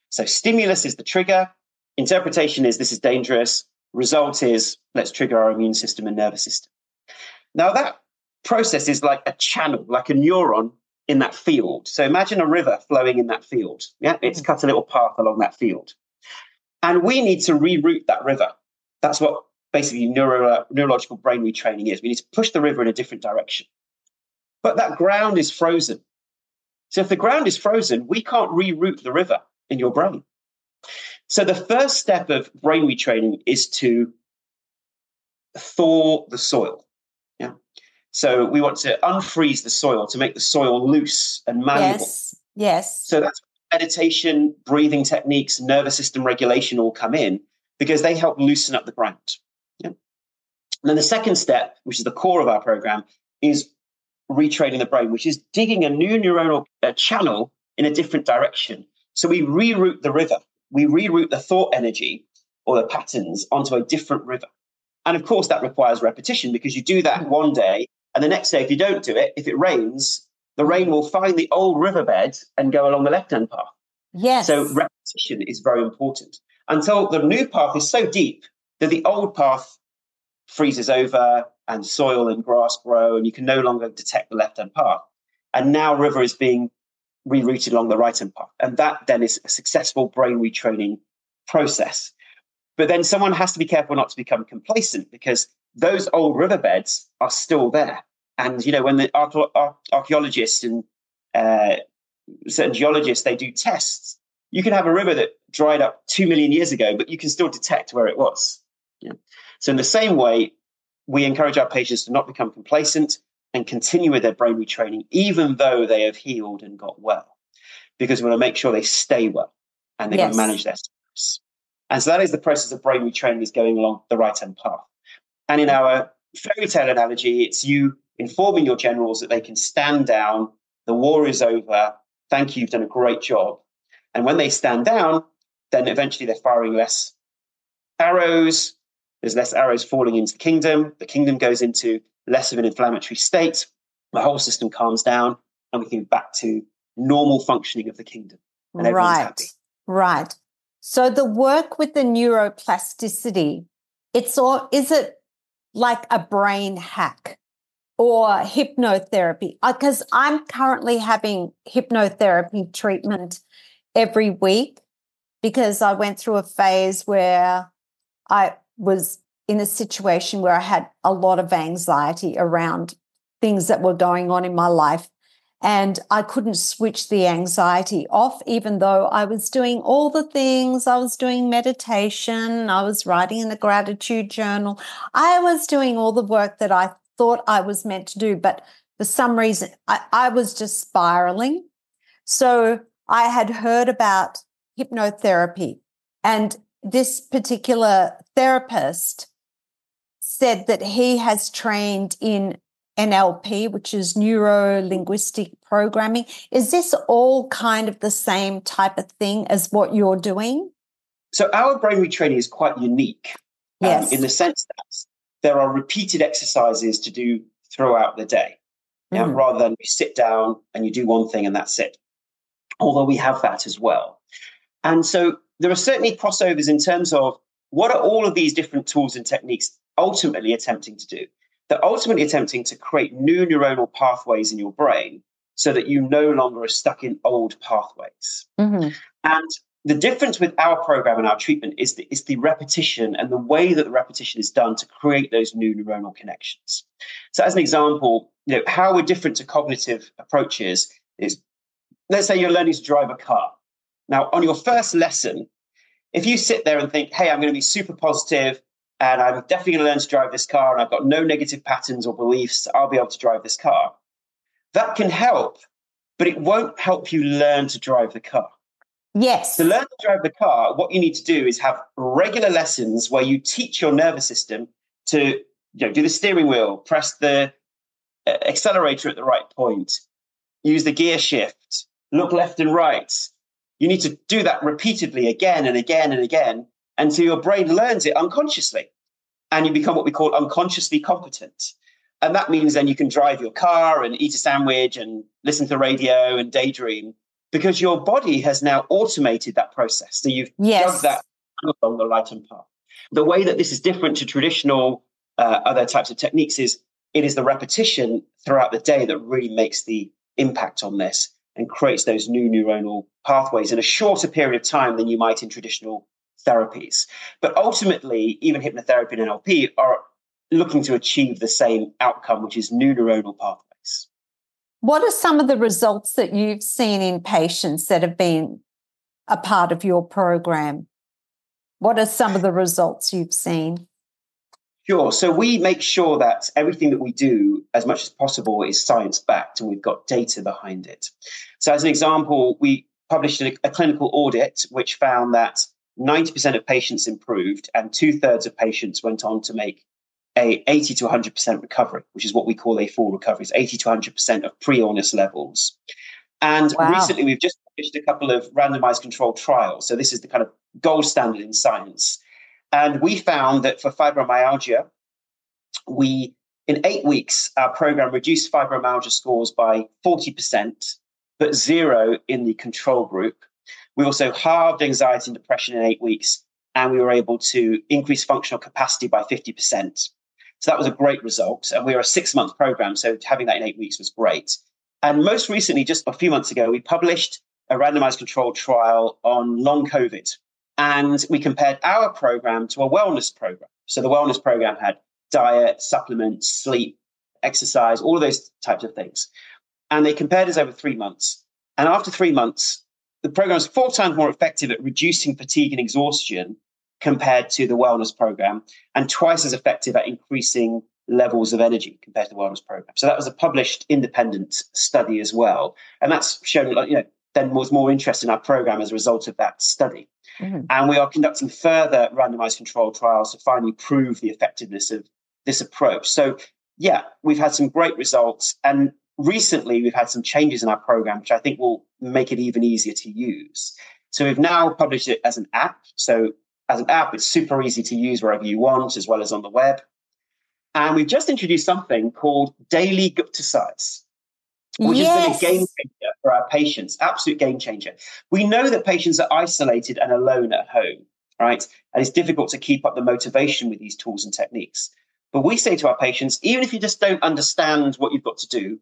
So stimulus is the trigger, interpretation is this is dangerous, result is let's trigger our immune system and nervous system. Now that process is like a channel, like a neuron in that field. So imagine a river flowing in that field. Yeah, it's mm. cut a little path along that field. And we need to reroute that river. That's what basically neuro, neurological brain retraining is. We need to push the river in a different direction. But that ground is frozen. So if the ground is frozen, we can't reroute the river in your brain. So the first step of brain retraining is to thaw the soil. Yeah. So we want to unfreeze the soil to make the soil loose and malleable. Yes. Yes. So that's meditation, breathing techniques, nervous system regulation all come in because they help loosen up the ground. Yeah. And then the second step, which is the core of our program, is retraining the brain, which is digging a new neuronal uh, channel in a different direction. So we reroute the river, we reroute the thought energy or the patterns onto a different river. And of course, that requires repetition because you do that hmm. one day, and the next day, if you don't do it, if it rains, the rain will find the old riverbed and go along the left hand path. Yes. So repetition is very important until the new path is so deep that the old path freezes over and soil and grass grow, and you can no longer detect the left hand path. And now river is being rerouted along the right path. And that then is a successful brain retraining process. But then someone has to be careful not to become complacent because those old riverbeds are still there. And, you know, when the archaeologists and uh, certain geologists, they do tests, you can have a river that dried up two million years ago, but you can still detect where it was. Yeah. So, in the same way, we encourage our patients to not become complacent and continue with their brain retraining, even though they have healed and got well, because we want to make sure they stay well and they yes. can manage their stress. And so that is the process of brain retraining is going along the right hand path. And in our fairy tale analogy, it's you informing your generals that they can stand down, the war is over, thank you, you've done a great job. And when they stand down, then eventually they're firing less arrows, there's less arrows falling into the kingdom. The kingdom goes into less of an inflammatory state. The whole system calms down, and we can get back to normal functioning of the kingdom. And everyone's right. happy. Right. So the work with the neuroplasticity, it's all, is it like a brain hack or hypnotherapy? Because uh, I'm currently having hypnotherapy treatment every week because I went through a phase where I was in a situation where I had a lot of anxiety around things that were going on in my life. And I couldn't switch the anxiety off, even though I was doing all the things. I was doing meditation. I was writing in the gratitude journal. I was doing all the work that I thought I was meant to do. But for some reason, I, I was just spiraling. So I had heard about hypnotherapy and this particular therapist said that he has trained in NLP, which is neuro linguistic programming. Is this all kind of the same type of thing as what you're doing? So, our brain retraining is quite unique um, yes. in the sense that there are repeated exercises to do throughout the day, mm. rather than you sit down and you do one thing and that's it. Although we have that as well. And so, there are certainly crossovers in terms of what are all of these different tools and techniques ultimately attempting to do? They're ultimately attempting to create new neuronal pathways in your brain so that you no longer are stuck in old pathways. Mm-hmm. And the difference with our program and our treatment is the, is the repetition and the way that the repetition is done to create those new neuronal connections. So, as an example, you know, how we're different to cognitive approaches is let's say you're learning to drive a car. Now, on your first lesson, if you sit there and think, hey, I'm going to be super positive and I'm definitely going to learn to drive this car and I've got no negative patterns or beliefs, I'll be able to drive this car. That can help, but it won't help you learn to drive the car. Yes. To learn to drive the car, what you need to do is have regular lessons where you teach your nervous system to you know, do the steering wheel, press the uh, accelerator at the right point, use the gear shift, look left and right, you need to do that repeatedly again and again and again until your brain learns it unconsciously. And you become what we call unconsciously competent. And that means then you can drive your car and eat a sandwich and listen to the radio and daydream because your body has now automated that process. So you've yes. that along the right hand path. The way that this is different to traditional uh, other types of techniques is it is the repetition throughout the day that really makes the impact on this and creates those new neuronal pathways in a shorter period of time than you might in traditional therapies. But ultimately, even hypnotherapy and NLP are looking to achieve the same outcome, which is new neuronal pathways. What are some of the results that you've seen in patients that have been a part of your program? What are some of the results you've seen? Sure. So we make sure that everything that we do, as much as possible, is science backed and we've got data behind it. So, as an example, we published a, a clinical audit which found that 90% of patients improved and two thirds of patients went on to make a 80 to 100% recovery, which is what we call a full recovery. It's 80 to 100% of pre illness levels. And wow. recently, we've just published a couple of randomized controlled trials. So, this is the kind of gold standard in science and we found that for fibromyalgia, we, in eight weeks, our program reduced fibromyalgia scores by 40%, but zero in the control group. We also halved anxiety and depression in eight weeks, and we were able to increase functional capacity by 50%. So that was a great result. And we were a six month program, so having that in eight weeks was great. And most recently, just a few months ago, we published a randomized controlled trial on long COVID. And we compared our program to a wellness program. So the wellness program had diet, supplements, sleep, exercise, all of those types of things. And they compared us over three months. And after three months, the program was four times more effective at reducing fatigue and exhaustion compared to the wellness program, and twice as effective at increasing levels of energy compared to the wellness program. So that was a published independent study as well. And that's shown, you know, then was more interest in our program as a result of that study. Mm-hmm. And we are conducting further randomized controlled trials to finally prove the effectiveness of this approach. So, yeah, we've had some great results. And recently, we've had some changes in our program, which I think will make it even easier to use. So, we've now published it as an app. So, as an app, it's super easy to use wherever you want, as well as on the web. And we've just introduced something called Daily Gupta Size. Which yes. has been a game changer for our patients, absolute game changer. We know that patients are isolated and alone at home, right? And it's difficult to keep up the motivation with these tools and techniques. But we say to our patients, even if you just don't understand what you've got to do,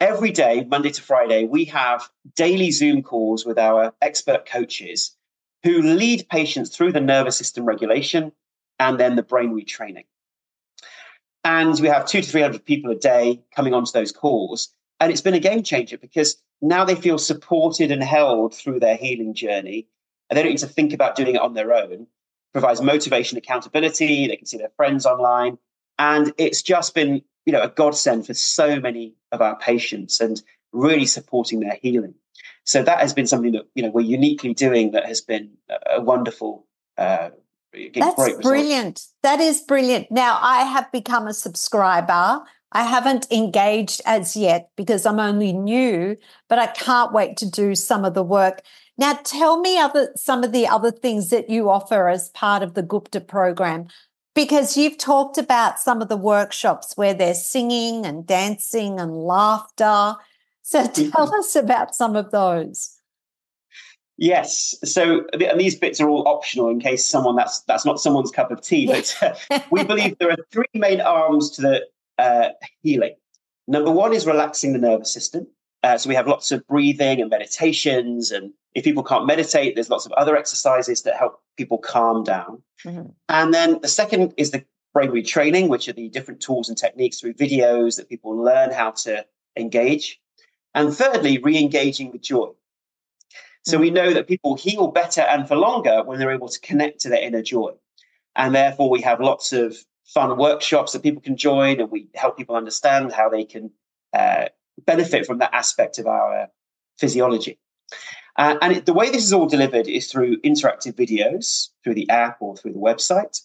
every day, Monday to Friday, we have daily Zoom calls with our expert coaches who lead patients through the nervous system regulation and then the brain retraining. And we have two to 300 people a day coming onto those calls. And it's been a game changer because now they feel supported and held through their healing journey. And they don't need to think about doing it on their own. Provides motivation, accountability. They can see their friends online. And it's just been, you know, a godsend for so many of our patients and really supporting their healing. So that has been something that, you know, we're uniquely doing that has been a wonderful uh, that's brilliant. That is brilliant. Now, I have become a subscriber. I haven't engaged as yet because I'm only new, but I can't wait to do some of the work. Now, tell me other some of the other things that you offer as part of the Gupta program, because you've talked about some of the workshops where there's singing and dancing and laughter. So, tell us about some of those. Yes. So and these bits are all optional in case someone that's that's not someone's cup of tea. But uh, we believe there are three main arms to the uh, healing. Number one is relaxing the nervous system. Uh, so we have lots of breathing and meditations, and if people can't meditate, there's lots of other exercises that help people calm down. Mm-hmm. And then the second is the brain retraining, which are the different tools and techniques through videos that people learn how to engage. And thirdly, re-engaging with joy. So we know that people heal better and for longer when they're able to connect to their inner joy. And therefore, we have lots of fun workshops that people can join, and we help people understand how they can uh, benefit from that aspect of our physiology. Uh, and it, the way this is all delivered is through interactive videos, through the app or through the website,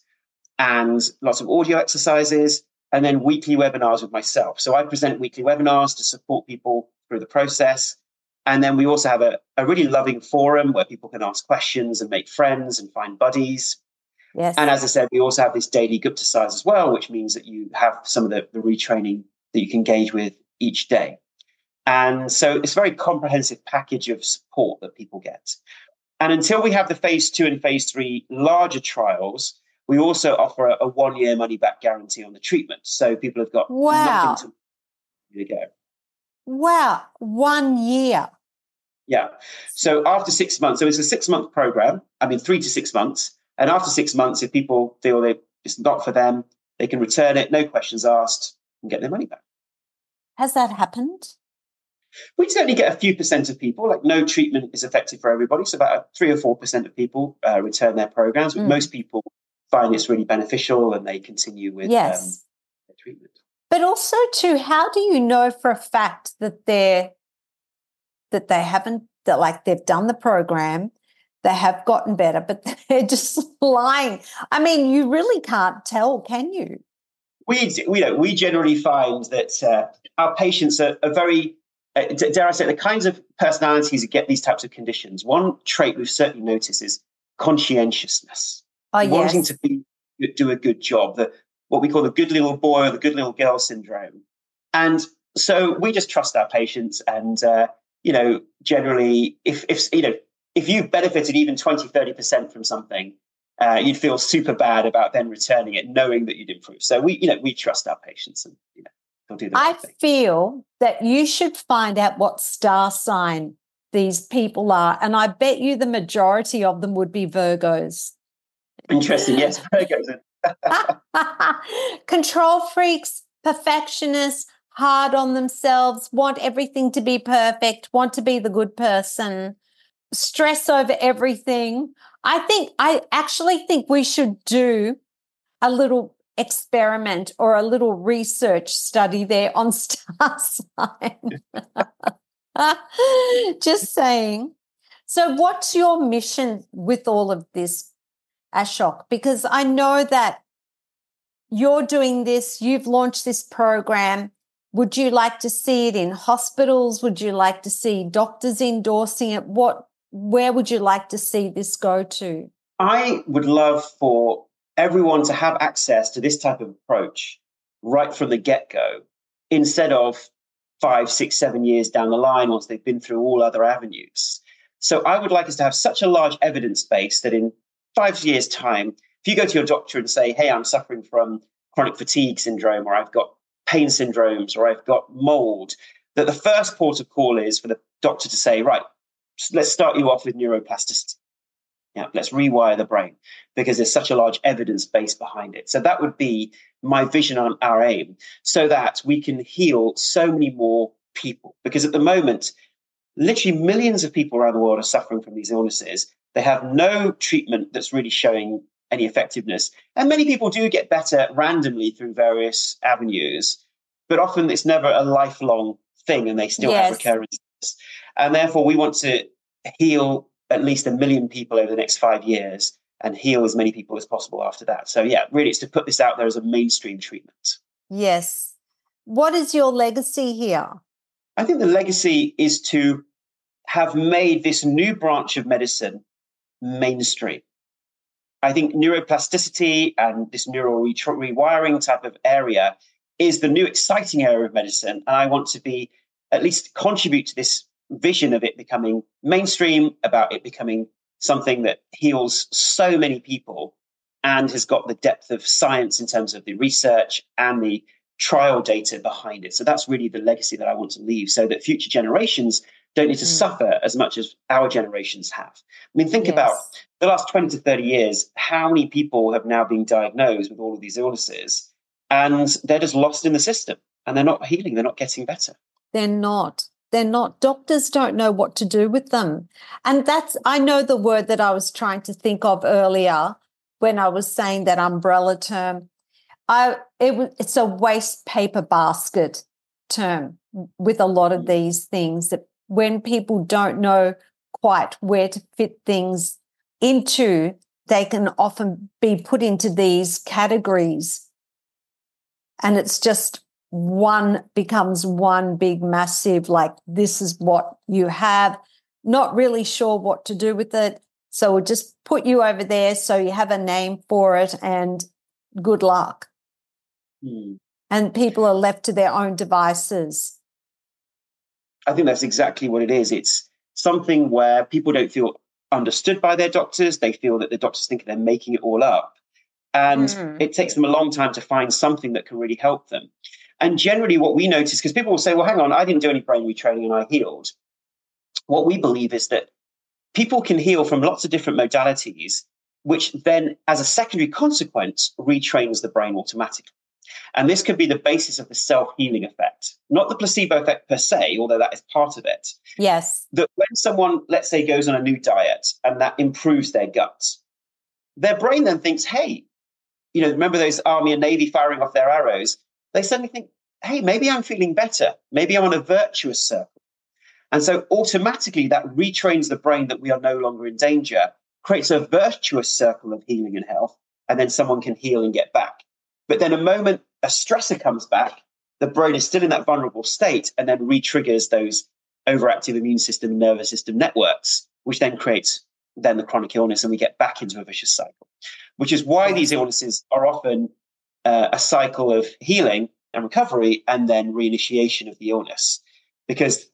and lots of audio exercises, and then weekly webinars with myself. So I present weekly webinars to support people through the process. And then we also have a, a really loving forum where people can ask questions and make friends and find buddies. Yes. And as I said, we also have this daily Gupta size as well, which means that you have some of the, the retraining that you can engage with each day. And so it's a very comprehensive package of support that people get. And until we have the phase two and phase three larger trials, we also offer a, a one year money back guarantee on the treatment. So people have got wow. nothing to go. Wow, one year. Yeah. So after six months, so it's a six month program. I mean, three to six months. And after six months, if people feel they it's not for them, they can return it, no questions asked, and get their money back. Has that happened? We certainly get a few percent of people. Like no treatment is effective for everybody, so about three or four percent of people uh, return their programs. But mm. most people find it's really beneficial and they continue with yes. um, their treatment. But also, too, how do you know for a fact that they're that they haven't that like they've done the program, they have gotten better, but they're just lying? I mean, you really can't tell, can you? We, we, know, we generally find that uh, our patients are, are very uh, dare I say, the kinds of personalities that get these types of conditions. One trait we've certainly noticed is conscientiousness, oh, wanting yes. to be, do a good job. The, what we call the good little boy or the good little girl syndrome. And so we just trust our patients and, uh, you know, generally, if, if, you know, if you benefited even 20, 30% from something, uh, you'd feel super bad about then returning it, knowing that you'd improve. So we, you know, we trust our patients and, you know, they'll do the I thing. feel that you should find out what star sign these people are. And I bet you the majority of them would be Virgos. Interesting. Yes, Virgos. Control freaks, perfectionists, hard on themselves, want everything to be perfect, want to be the good person, stress over everything. I think, I actually think we should do a little experiment or a little research study there on star sign. Just saying. So, what's your mission with all of this, Ashok? Because I know that you're doing this, you've launched this program. Would you like to see it in hospitals? Would you like to see doctors endorsing it? What where would you like to see this go to? I would love for everyone to have access to this type of approach right from the get-go instead of five, six, seven years down the line once they've been through all other avenues. So I would like us to have such a large evidence base that in five years' time, if you go to your doctor and say, hey, I'm suffering from chronic fatigue syndrome, or I've got pain syndromes, or I've got mold, that the first port of call is for the doctor to say, right, let's start you off with neuroplasticity. Yeah, let's rewire the brain because there's such a large evidence base behind it. So that would be my vision on our aim, so that we can heal so many more people. Because at the moment, literally millions of people around the world are suffering from these illnesses. They have no treatment that's really showing any effectiveness. And many people do get better randomly through various avenues, but often it's never a lifelong thing and they still yes. have recurrences. And therefore, we want to heal at least a million people over the next five years and heal as many people as possible after that. So, yeah, really, it's to put this out there as a mainstream treatment. Yes. What is your legacy here? I think the legacy is to have made this new branch of medicine mainstream. I think neuroplasticity and this neural re- rewiring type of area is the new exciting area of medicine. And I want to be at least contribute to this vision of it becoming mainstream, about it becoming something that heals so many people and has got the depth of science in terms of the research and the trial data behind it. So that's really the legacy that I want to leave so that future generations don't need to mm. suffer as much as our generations have. I mean, think yes. about the last 20 to 30 years, how many people have now been diagnosed with all of these illnesses and they're just lost in the system and they're not healing, they're not getting better. They're not. They're not. Doctors don't know what to do with them. And that's, I know the word that I was trying to think of earlier when I was saying that umbrella term. I, it, it's a waste paper basket term with a lot of mm. these things that when people don't know quite where to fit things into, they can often be put into these categories. And it's just one becomes one big massive like this is what you have. Not really sure what to do with it. So we'll just put you over there so you have a name for it and good luck. Mm. and people are left to their own devices. I think that's exactly what it is. It's something where people don't feel understood by their doctors. They feel that the doctors think they're making it all up. And mm. it takes them a long time to find something that can really help them and generally, what we notice, because people will say, well, hang on, I didn't do any brain retraining and I healed. What we believe is that people can heal from lots of different modalities, which then, as a secondary consequence, retrains the brain automatically. And this could be the basis of the self healing effect, not the placebo effect per se, although that is part of it. Yes. That when someone, let's say, goes on a new diet and that improves their guts, their brain then thinks, hey, you know, remember those army and navy firing off their arrows? They suddenly think, hey, maybe I'm feeling better. Maybe I'm on a virtuous circle. And so automatically that retrains the brain that we are no longer in danger, creates a virtuous circle of healing and health, and then someone can heal and get back. But then a moment a stressor comes back, the brain is still in that vulnerable state and then re-triggers those overactive immune system, nervous system networks, which then creates then the chronic illness and we get back into a vicious cycle, which is why these illnesses are often uh, a cycle of healing and recovery and then reinitiation of the illness because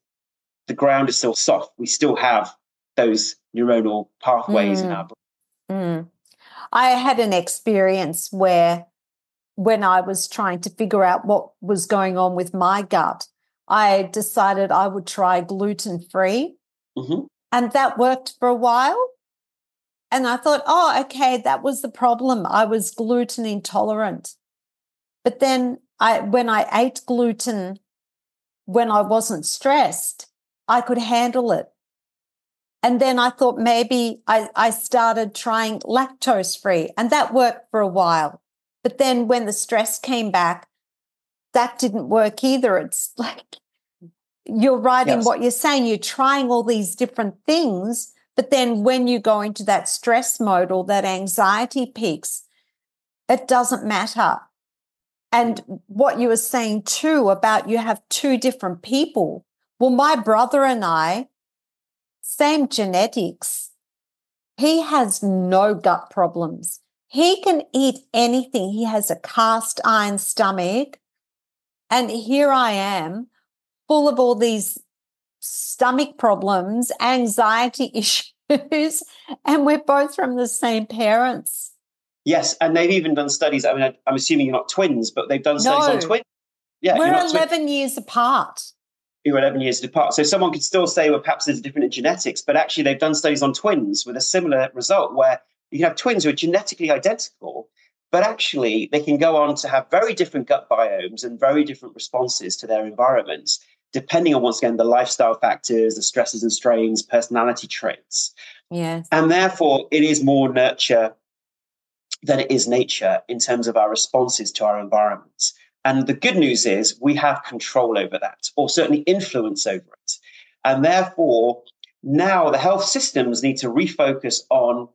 the ground is still soft. We still have those neuronal pathways mm. in our brain. Mm. I had an experience where when I was trying to figure out what was going on with my gut, I decided I would try gluten free. Mm-hmm. And that worked for a while. And I thought, oh, okay, that was the problem. I was gluten intolerant. But then I, when I ate gluten, when I wasn't stressed, I could handle it. And then I thought maybe I, I started trying lactose free and that worked for a while. But then when the stress came back, that didn't work either. It's like you're right yes. in what you're saying. You're trying all these different things. But then when you go into that stress mode or that anxiety peaks, it doesn't matter. And what you were saying too about you have two different people. Well, my brother and I, same genetics. He has no gut problems. He can eat anything. He has a cast iron stomach. And here I am full of all these stomach problems, anxiety issues, and we're both from the same parents. Yes, and they've even done studies. I mean, I'm assuming you're not twins, but they've done studies no. on twins. Yeah, we're 11 years apart. You're 11 years apart. So someone could still say, well, perhaps there's a different in genetics, but actually they've done studies on twins with a similar result where you can have twins who are genetically identical, but actually they can go on to have very different gut biomes and very different responses to their environments, depending on, once again, the lifestyle factors, the stresses and strains, personality traits. Yes. And therefore, it is more nurture than it is nature in terms of our responses to our environments. And the good news is we have control over that, or certainly influence over it. And therefore, now the health systems need to refocus on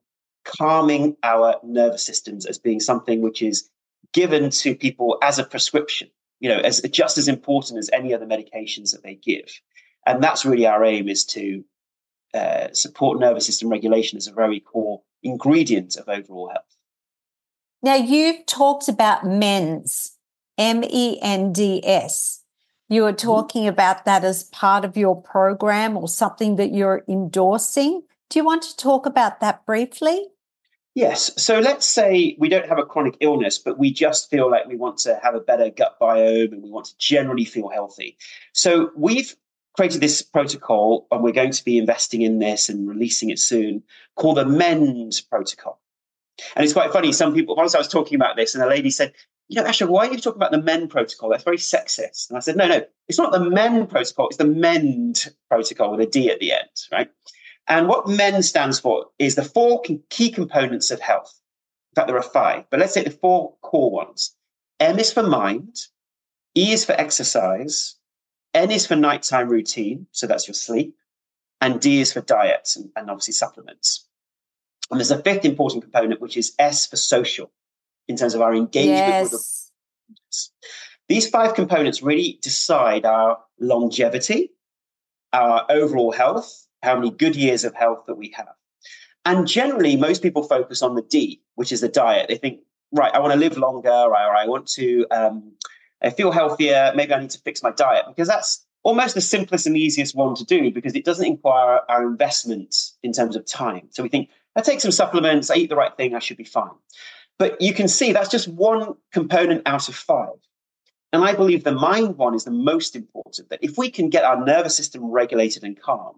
calming our nervous systems as being something which is given to people as a prescription, you know, as just as important as any other medications that they give. And that's really our aim is to uh, support nervous system regulation as a very core ingredient of overall health. Now, you've talked about MENDS, M E N D S. You were mm-hmm. talking about that as part of your program or something that you're endorsing. Do you want to talk about that briefly? Yes. So let's say we don't have a chronic illness, but we just feel like we want to have a better gut biome and we want to generally feel healthy. So we've created this protocol and we're going to be investing in this and releasing it soon called the MEND protocol. And it's quite funny. Some people, once I was talking about this, and a lady said, You know, Ashok, why are you talking about the men protocol? That's very sexist. And I said, No, no, it's not the men protocol, it's the MEND protocol with a D at the end, right? And what MEND stands for is the four key components of health. In fact, there are five, but let's take the four core ones. M is for mind, E is for exercise, N is for nighttime routine, so that's your sleep, and D is for diet and, and obviously supplements. And there's a fifth important component, which is S for social, in terms of our engagement yes. with the these five components really decide our longevity, our overall health, how many good years of health that we have. And generally, most people focus on the D, which is the diet. They think, right, I want to live longer, or I want to um, I feel healthier. Maybe I need to fix my diet because that's almost the simplest and easiest one to do because it doesn't require our investment in terms of time. So we think, I take some supplements, I eat the right thing, I should be fine. But you can see that's just one component out of five. And I believe the mind one is the most important. That if we can get our nervous system regulated and calm,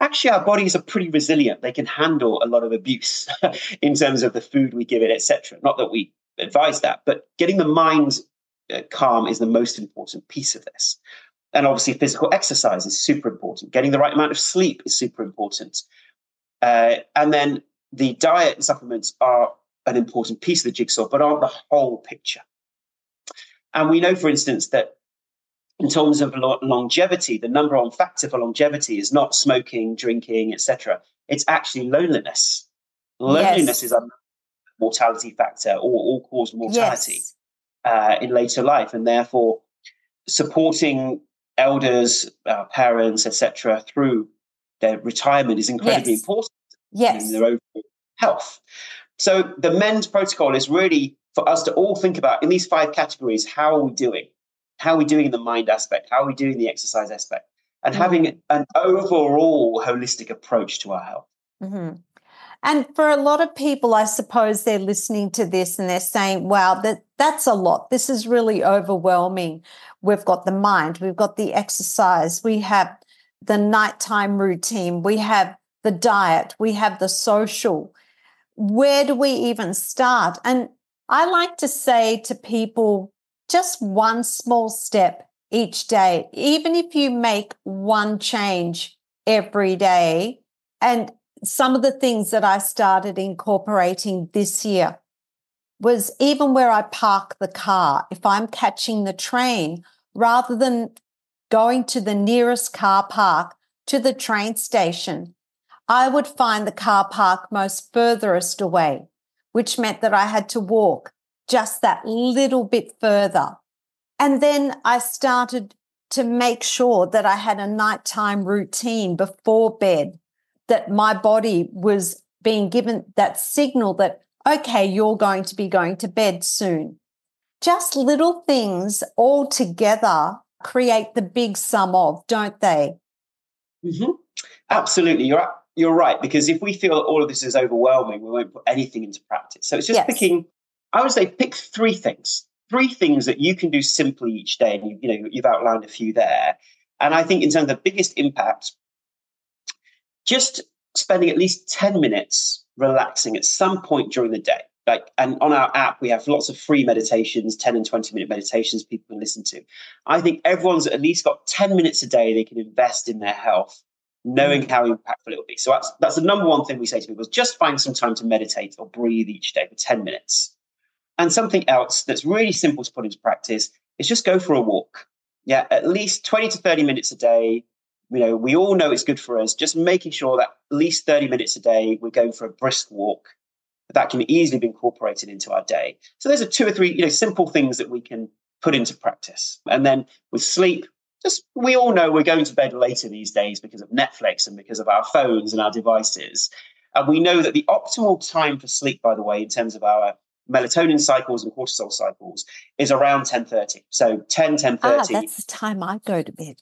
actually our bodies are pretty resilient. They can handle a lot of abuse in terms of the food we give it, etc. Not that we advise that, but getting the mind uh, calm is the most important piece of this. And obviously, physical exercise is super important. Getting the right amount of sleep is super important. Uh, and then the diet and supplements are an important piece of the jigsaw, but aren't the whole picture. And we know, for instance, that in terms of lo- longevity, the number one factor for longevity is not smoking, drinking, etc. It's actually loneliness. Loneliness yes. is a mortality factor or all cause mortality yes. uh, in later life, and therefore supporting elders, uh, parents, etc., through their retirement is incredibly yes. important yes. in their overall health. So the MENDS protocol is really for us to all think about in these five categories how are we doing? How are we doing in the mind aspect? How are we doing the exercise aspect? And mm-hmm. having an overall holistic approach to our health. Mm-hmm. And for a lot of people, I suppose they're listening to this and they're saying, wow, that, that's a lot. This is really overwhelming. We've got the mind, we've got the exercise, we have the nighttime routine, we have the diet, we have the social. Where do we even start? And I like to say to people just one small step each day, even if you make one change every day. And some of the things that I started incorporating this year was even where I park the car, if I'm catching the train, rather than going to the nearest car park to the train station, I would find the car park most furthest away, which meant that I had to walk just that little bit further. And then I started to make sure that I had a nighttime routine before bed, that my body was being given that signal that, okay, you're going to be going to bed soon. Just little things all together create the big sum of, don't they? Mm-hmm. Absolutely. You're, you're right. Because if we feel that all of this is overwhelming, we won't put anything into practice. So it's just yes. picking, I would say, pick three things, three things that you can do simply each day. And you, you know, you've outlined a few there. And I think in terms of the biggest impact, just spending at least 10 minutes relaxing at some point during the day. Like, and on our app, we have lots of free meditations, 10 and 20 minute meditations people can listen to. I think everyone's at least got 10 minutes a day they can invest in their health, knowing how impactful it will be. So that's, that's the number one thing we say to people is just find some time to meditate or breathe each day for 10 minutes. And something else that's really simple to put into practice is just go for a walk. Yeah, at least 20 to 30 minutes a day, you know, we all know it's good for us. Just making sure that at least 30 minutes a day, we're going for a brisk walk. That can easily be incorporated into our day. So those are two or three, you know, simple things that we can put into practice. And then with sleep, just we all know we're going to bed later these days because of Netflix and because of our phones and our devices. And we know that the optimal time for sleep, by the way, in terms of our melatonin cycles and cortisol cycles, is around 10.30. So 10, 10.30. Ah, that's the time I go to bed.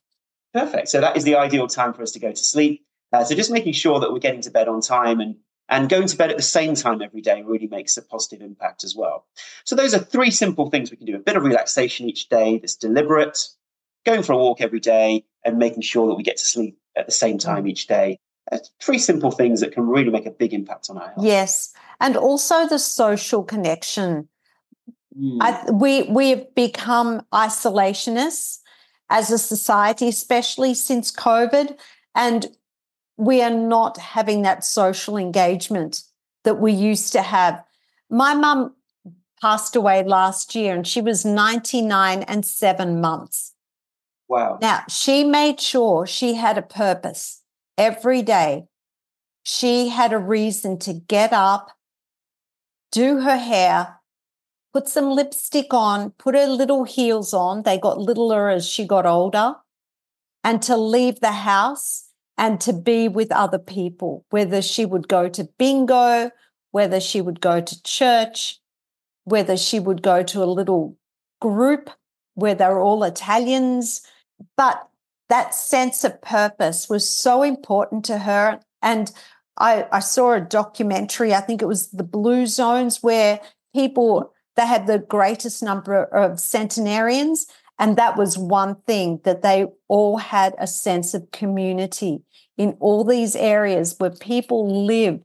Perfect. So that is the ideal time for us to go to sleep. Uh, so just making sure that we're getting to bed on time and and going to bed at the same time every day really makes a positive impact as well. So those are three simple things we can do: a bit of relaxation each day that's deliberate, going for a walk every day, and making sure that we get to sleep at the same time mm. each day. Uh, three simple things that can really make a big impact on our health. Yes, and also the social connection. Mm. I, we we have become isolationists as a society, especially since COVID. And we are not having that social engagement that we used to have. My mum passed away last year and she was 99 and seven months. Wow. Now, she made sure she had a purpose every day. She had a reason to get up, do her hair, put some lipstick on, put her little heels on. They got littler as she got older, and to leave the house and to be with other people, whether she would go to bingo, whether she would go to church, whether she would go to a little group where they're all Italians. But that sense of purpose was so important to her. And I, I saw a documentary, I think it was the Blue Zones, where people they had the greatest number of centenarians. And that was one thing that they all had a sense of community in all these areas where people live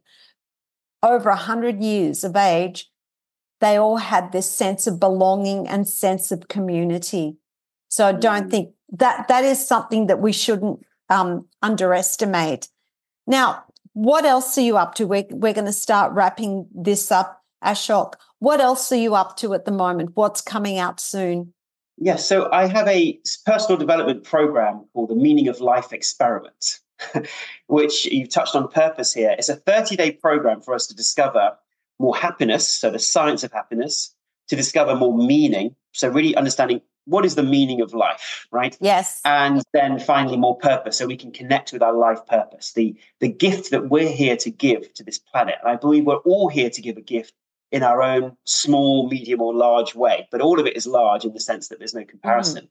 over 100 years of age. They all had this sense of belonging and sense of community. So I don't mm. think that that is something that we shouldn't um, underestimate. Now, what else are you up to? We're, we're going to start wrapping this up, Ashok. What else are you up to at the moment? What's coming out soon? Yes, so I have a personal development program called the Meaning of Life Experiment, which you've touched on purpose here. It's a 30 day program for us to discover more happiness, so the science of happiness, to discover more meaning. So, really understanding what is the meaning of life, right? Yes. And then finally, more purpose, so we can connect with our life purpose, the, the gift that we're here to give to this planet. And I believe we're all here to give a gift in our own small, medium, or large way. But all of it is large in the sense that there's no comparison. Mm.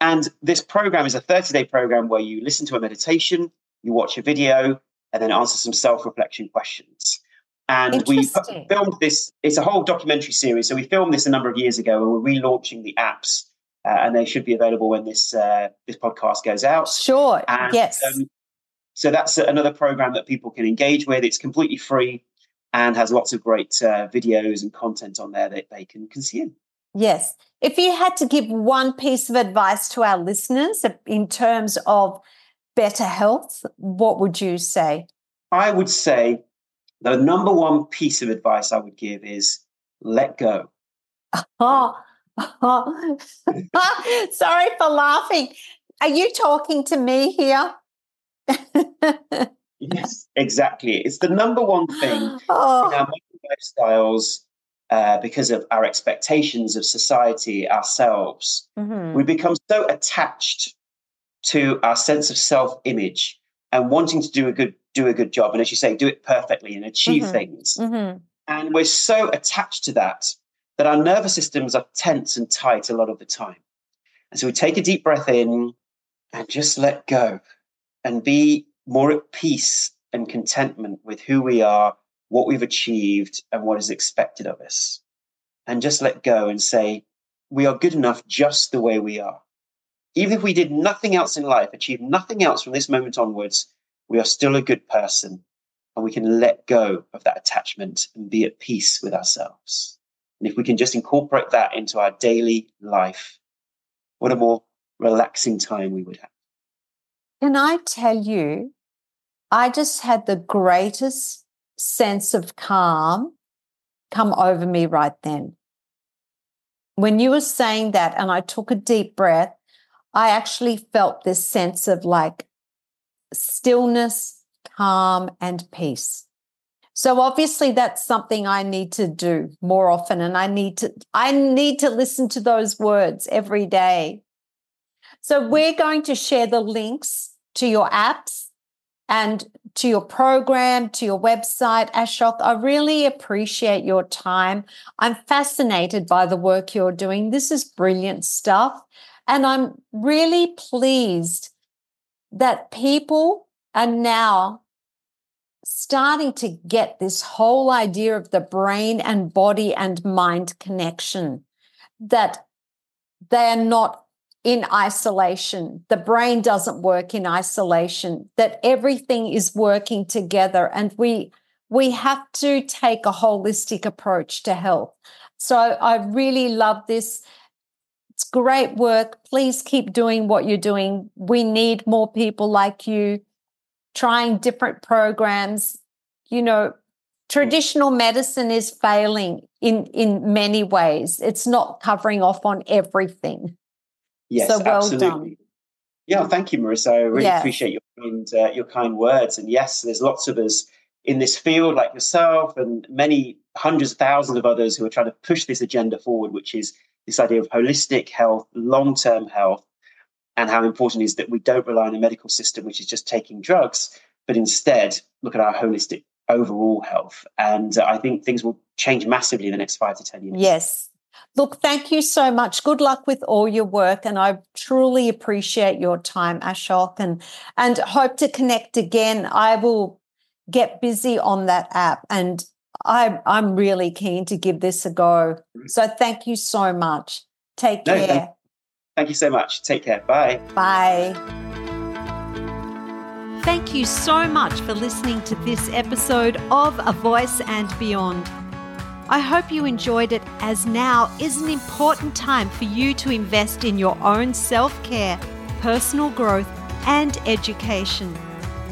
And this program is a 30 day program where you listen to a meditation, you watch a video, and then answer some self reflection questions. And we filmed this, it's a whole documentary series. So we filmed this a number of years ago and we're relaunching the apps. Uh, and they should be available when this uh, this podcast goes out. Sure. And, yes. Um, so that's another program that people can engage with. It's completely free and has lots of great uh, videos and content on there that they can consume. Yes. If you had to give one piece of advice to our listeners in terms of better health, what would you say? I would say the number one piece of advice I would give is let go. Oh, oh. sorry for laughing. Are you talking to me here? Yes, exactly. It's the number one thing oh. in our lifestyles uh, because of our expectations of society, ourselves. Mm-hmm. We become so attached to our sense of self-image and wanting to do a good do a good job, and as you say, do it perfectly and achieve mm-hmm. things. Mm-hmm. And we're so attached to that that our nervous systems are tense and tight a lot of the time. And so we take a deep breath in and just let go and be more at peace and contentment with who we are, what we've achieved, and what is expected of us. And just let go and say, we are good enough just the way we are. Even if we did nothing else in life, achieved nothing else from this moment onwards, we are still a good person and we can let go of that attachment and be at peace with ourselves. And if we can just incorporate that into our daily life, what a more relaxing time we would have. Can I tell you, I just had the greatest sense of calm come over me right then. When you were saying that, and I took a deep breath, I actually felt this sense of like stillness, calm, and peace. So obviously that's something I need to do more often and I need to I need to listen to those words every day. So we're going to share the links to your apps and to your program, to your website, Ashok. I really appreciate your time. I'm fascinated by the work you're doing. This is brilliant stuff. And I'm really pleased that people are now starting to get this whole idea of the brain and body and mind connection, that they are not in isolation. The brain doesn't work in isolation, that everything is working together. And we, we have to take a holistic approach to health. So I really love this. It's great work. Please keep doing what you're doing. We need more people like you trying different programs. You know, traditional medicine is failing in in many ways. It's not covering off on everything. Yes, so well absolutely. done. Yeah, thank you, Marissa. I really appreciate your kind, uh, your kind words. And yes, there's lots of us in this field, like yourself, and many hundreds of thousands of others who are trying to push this agenda forward, which is this idea of holistic health, long term health, and how important it is that we don't rely on a medical system which is just taking drugs, but instead look at our holistic overall health. And uh, I think things will change massively in the next five to 10 years. Yes. Look, thank you so much. Good luck with all your work. And I truly appreciate your time, Ashok, and, and hope to connect again. I will get busy on that app and I, I'm really keen to give this a go. So thank you so much. Take no, care. Thank, thank you so much. Take care. Bye. Bye. Thank you so much for listening to this episode of A Voice and Beyond. I hope you enjoyed it, as now is an important time for you to invest in your own self care, personal growth, and education.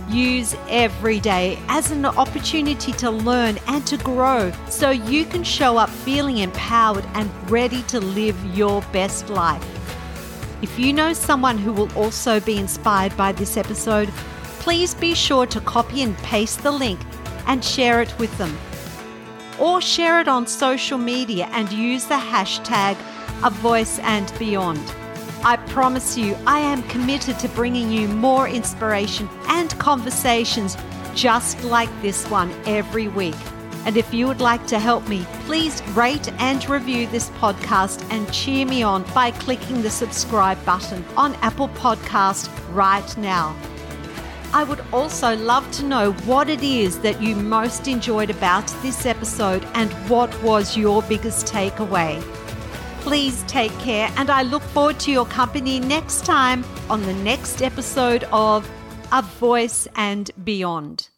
Use every day as an opportunity to learn and to grow so you can show up feeling empowered and ready to live your best life. If you know someone who will also be inspired by this episode, please be sure to copy and paste the link and share it with them. Or share it on social media and use the hashtag A Voice and Beyond. I promise you, I am committed to bringing you more inspiration and conversations just like this one every week. And if you would like to help me, please rate and review this podcast and cheer me on by clicking the subscribe button on Apple Podcast right now. I would also love to know what it is that you most enjoyed about this episode and what was your biggest takeaway. Please take care, and I look forward to your company next time on the next episode of A Voice and Beyond.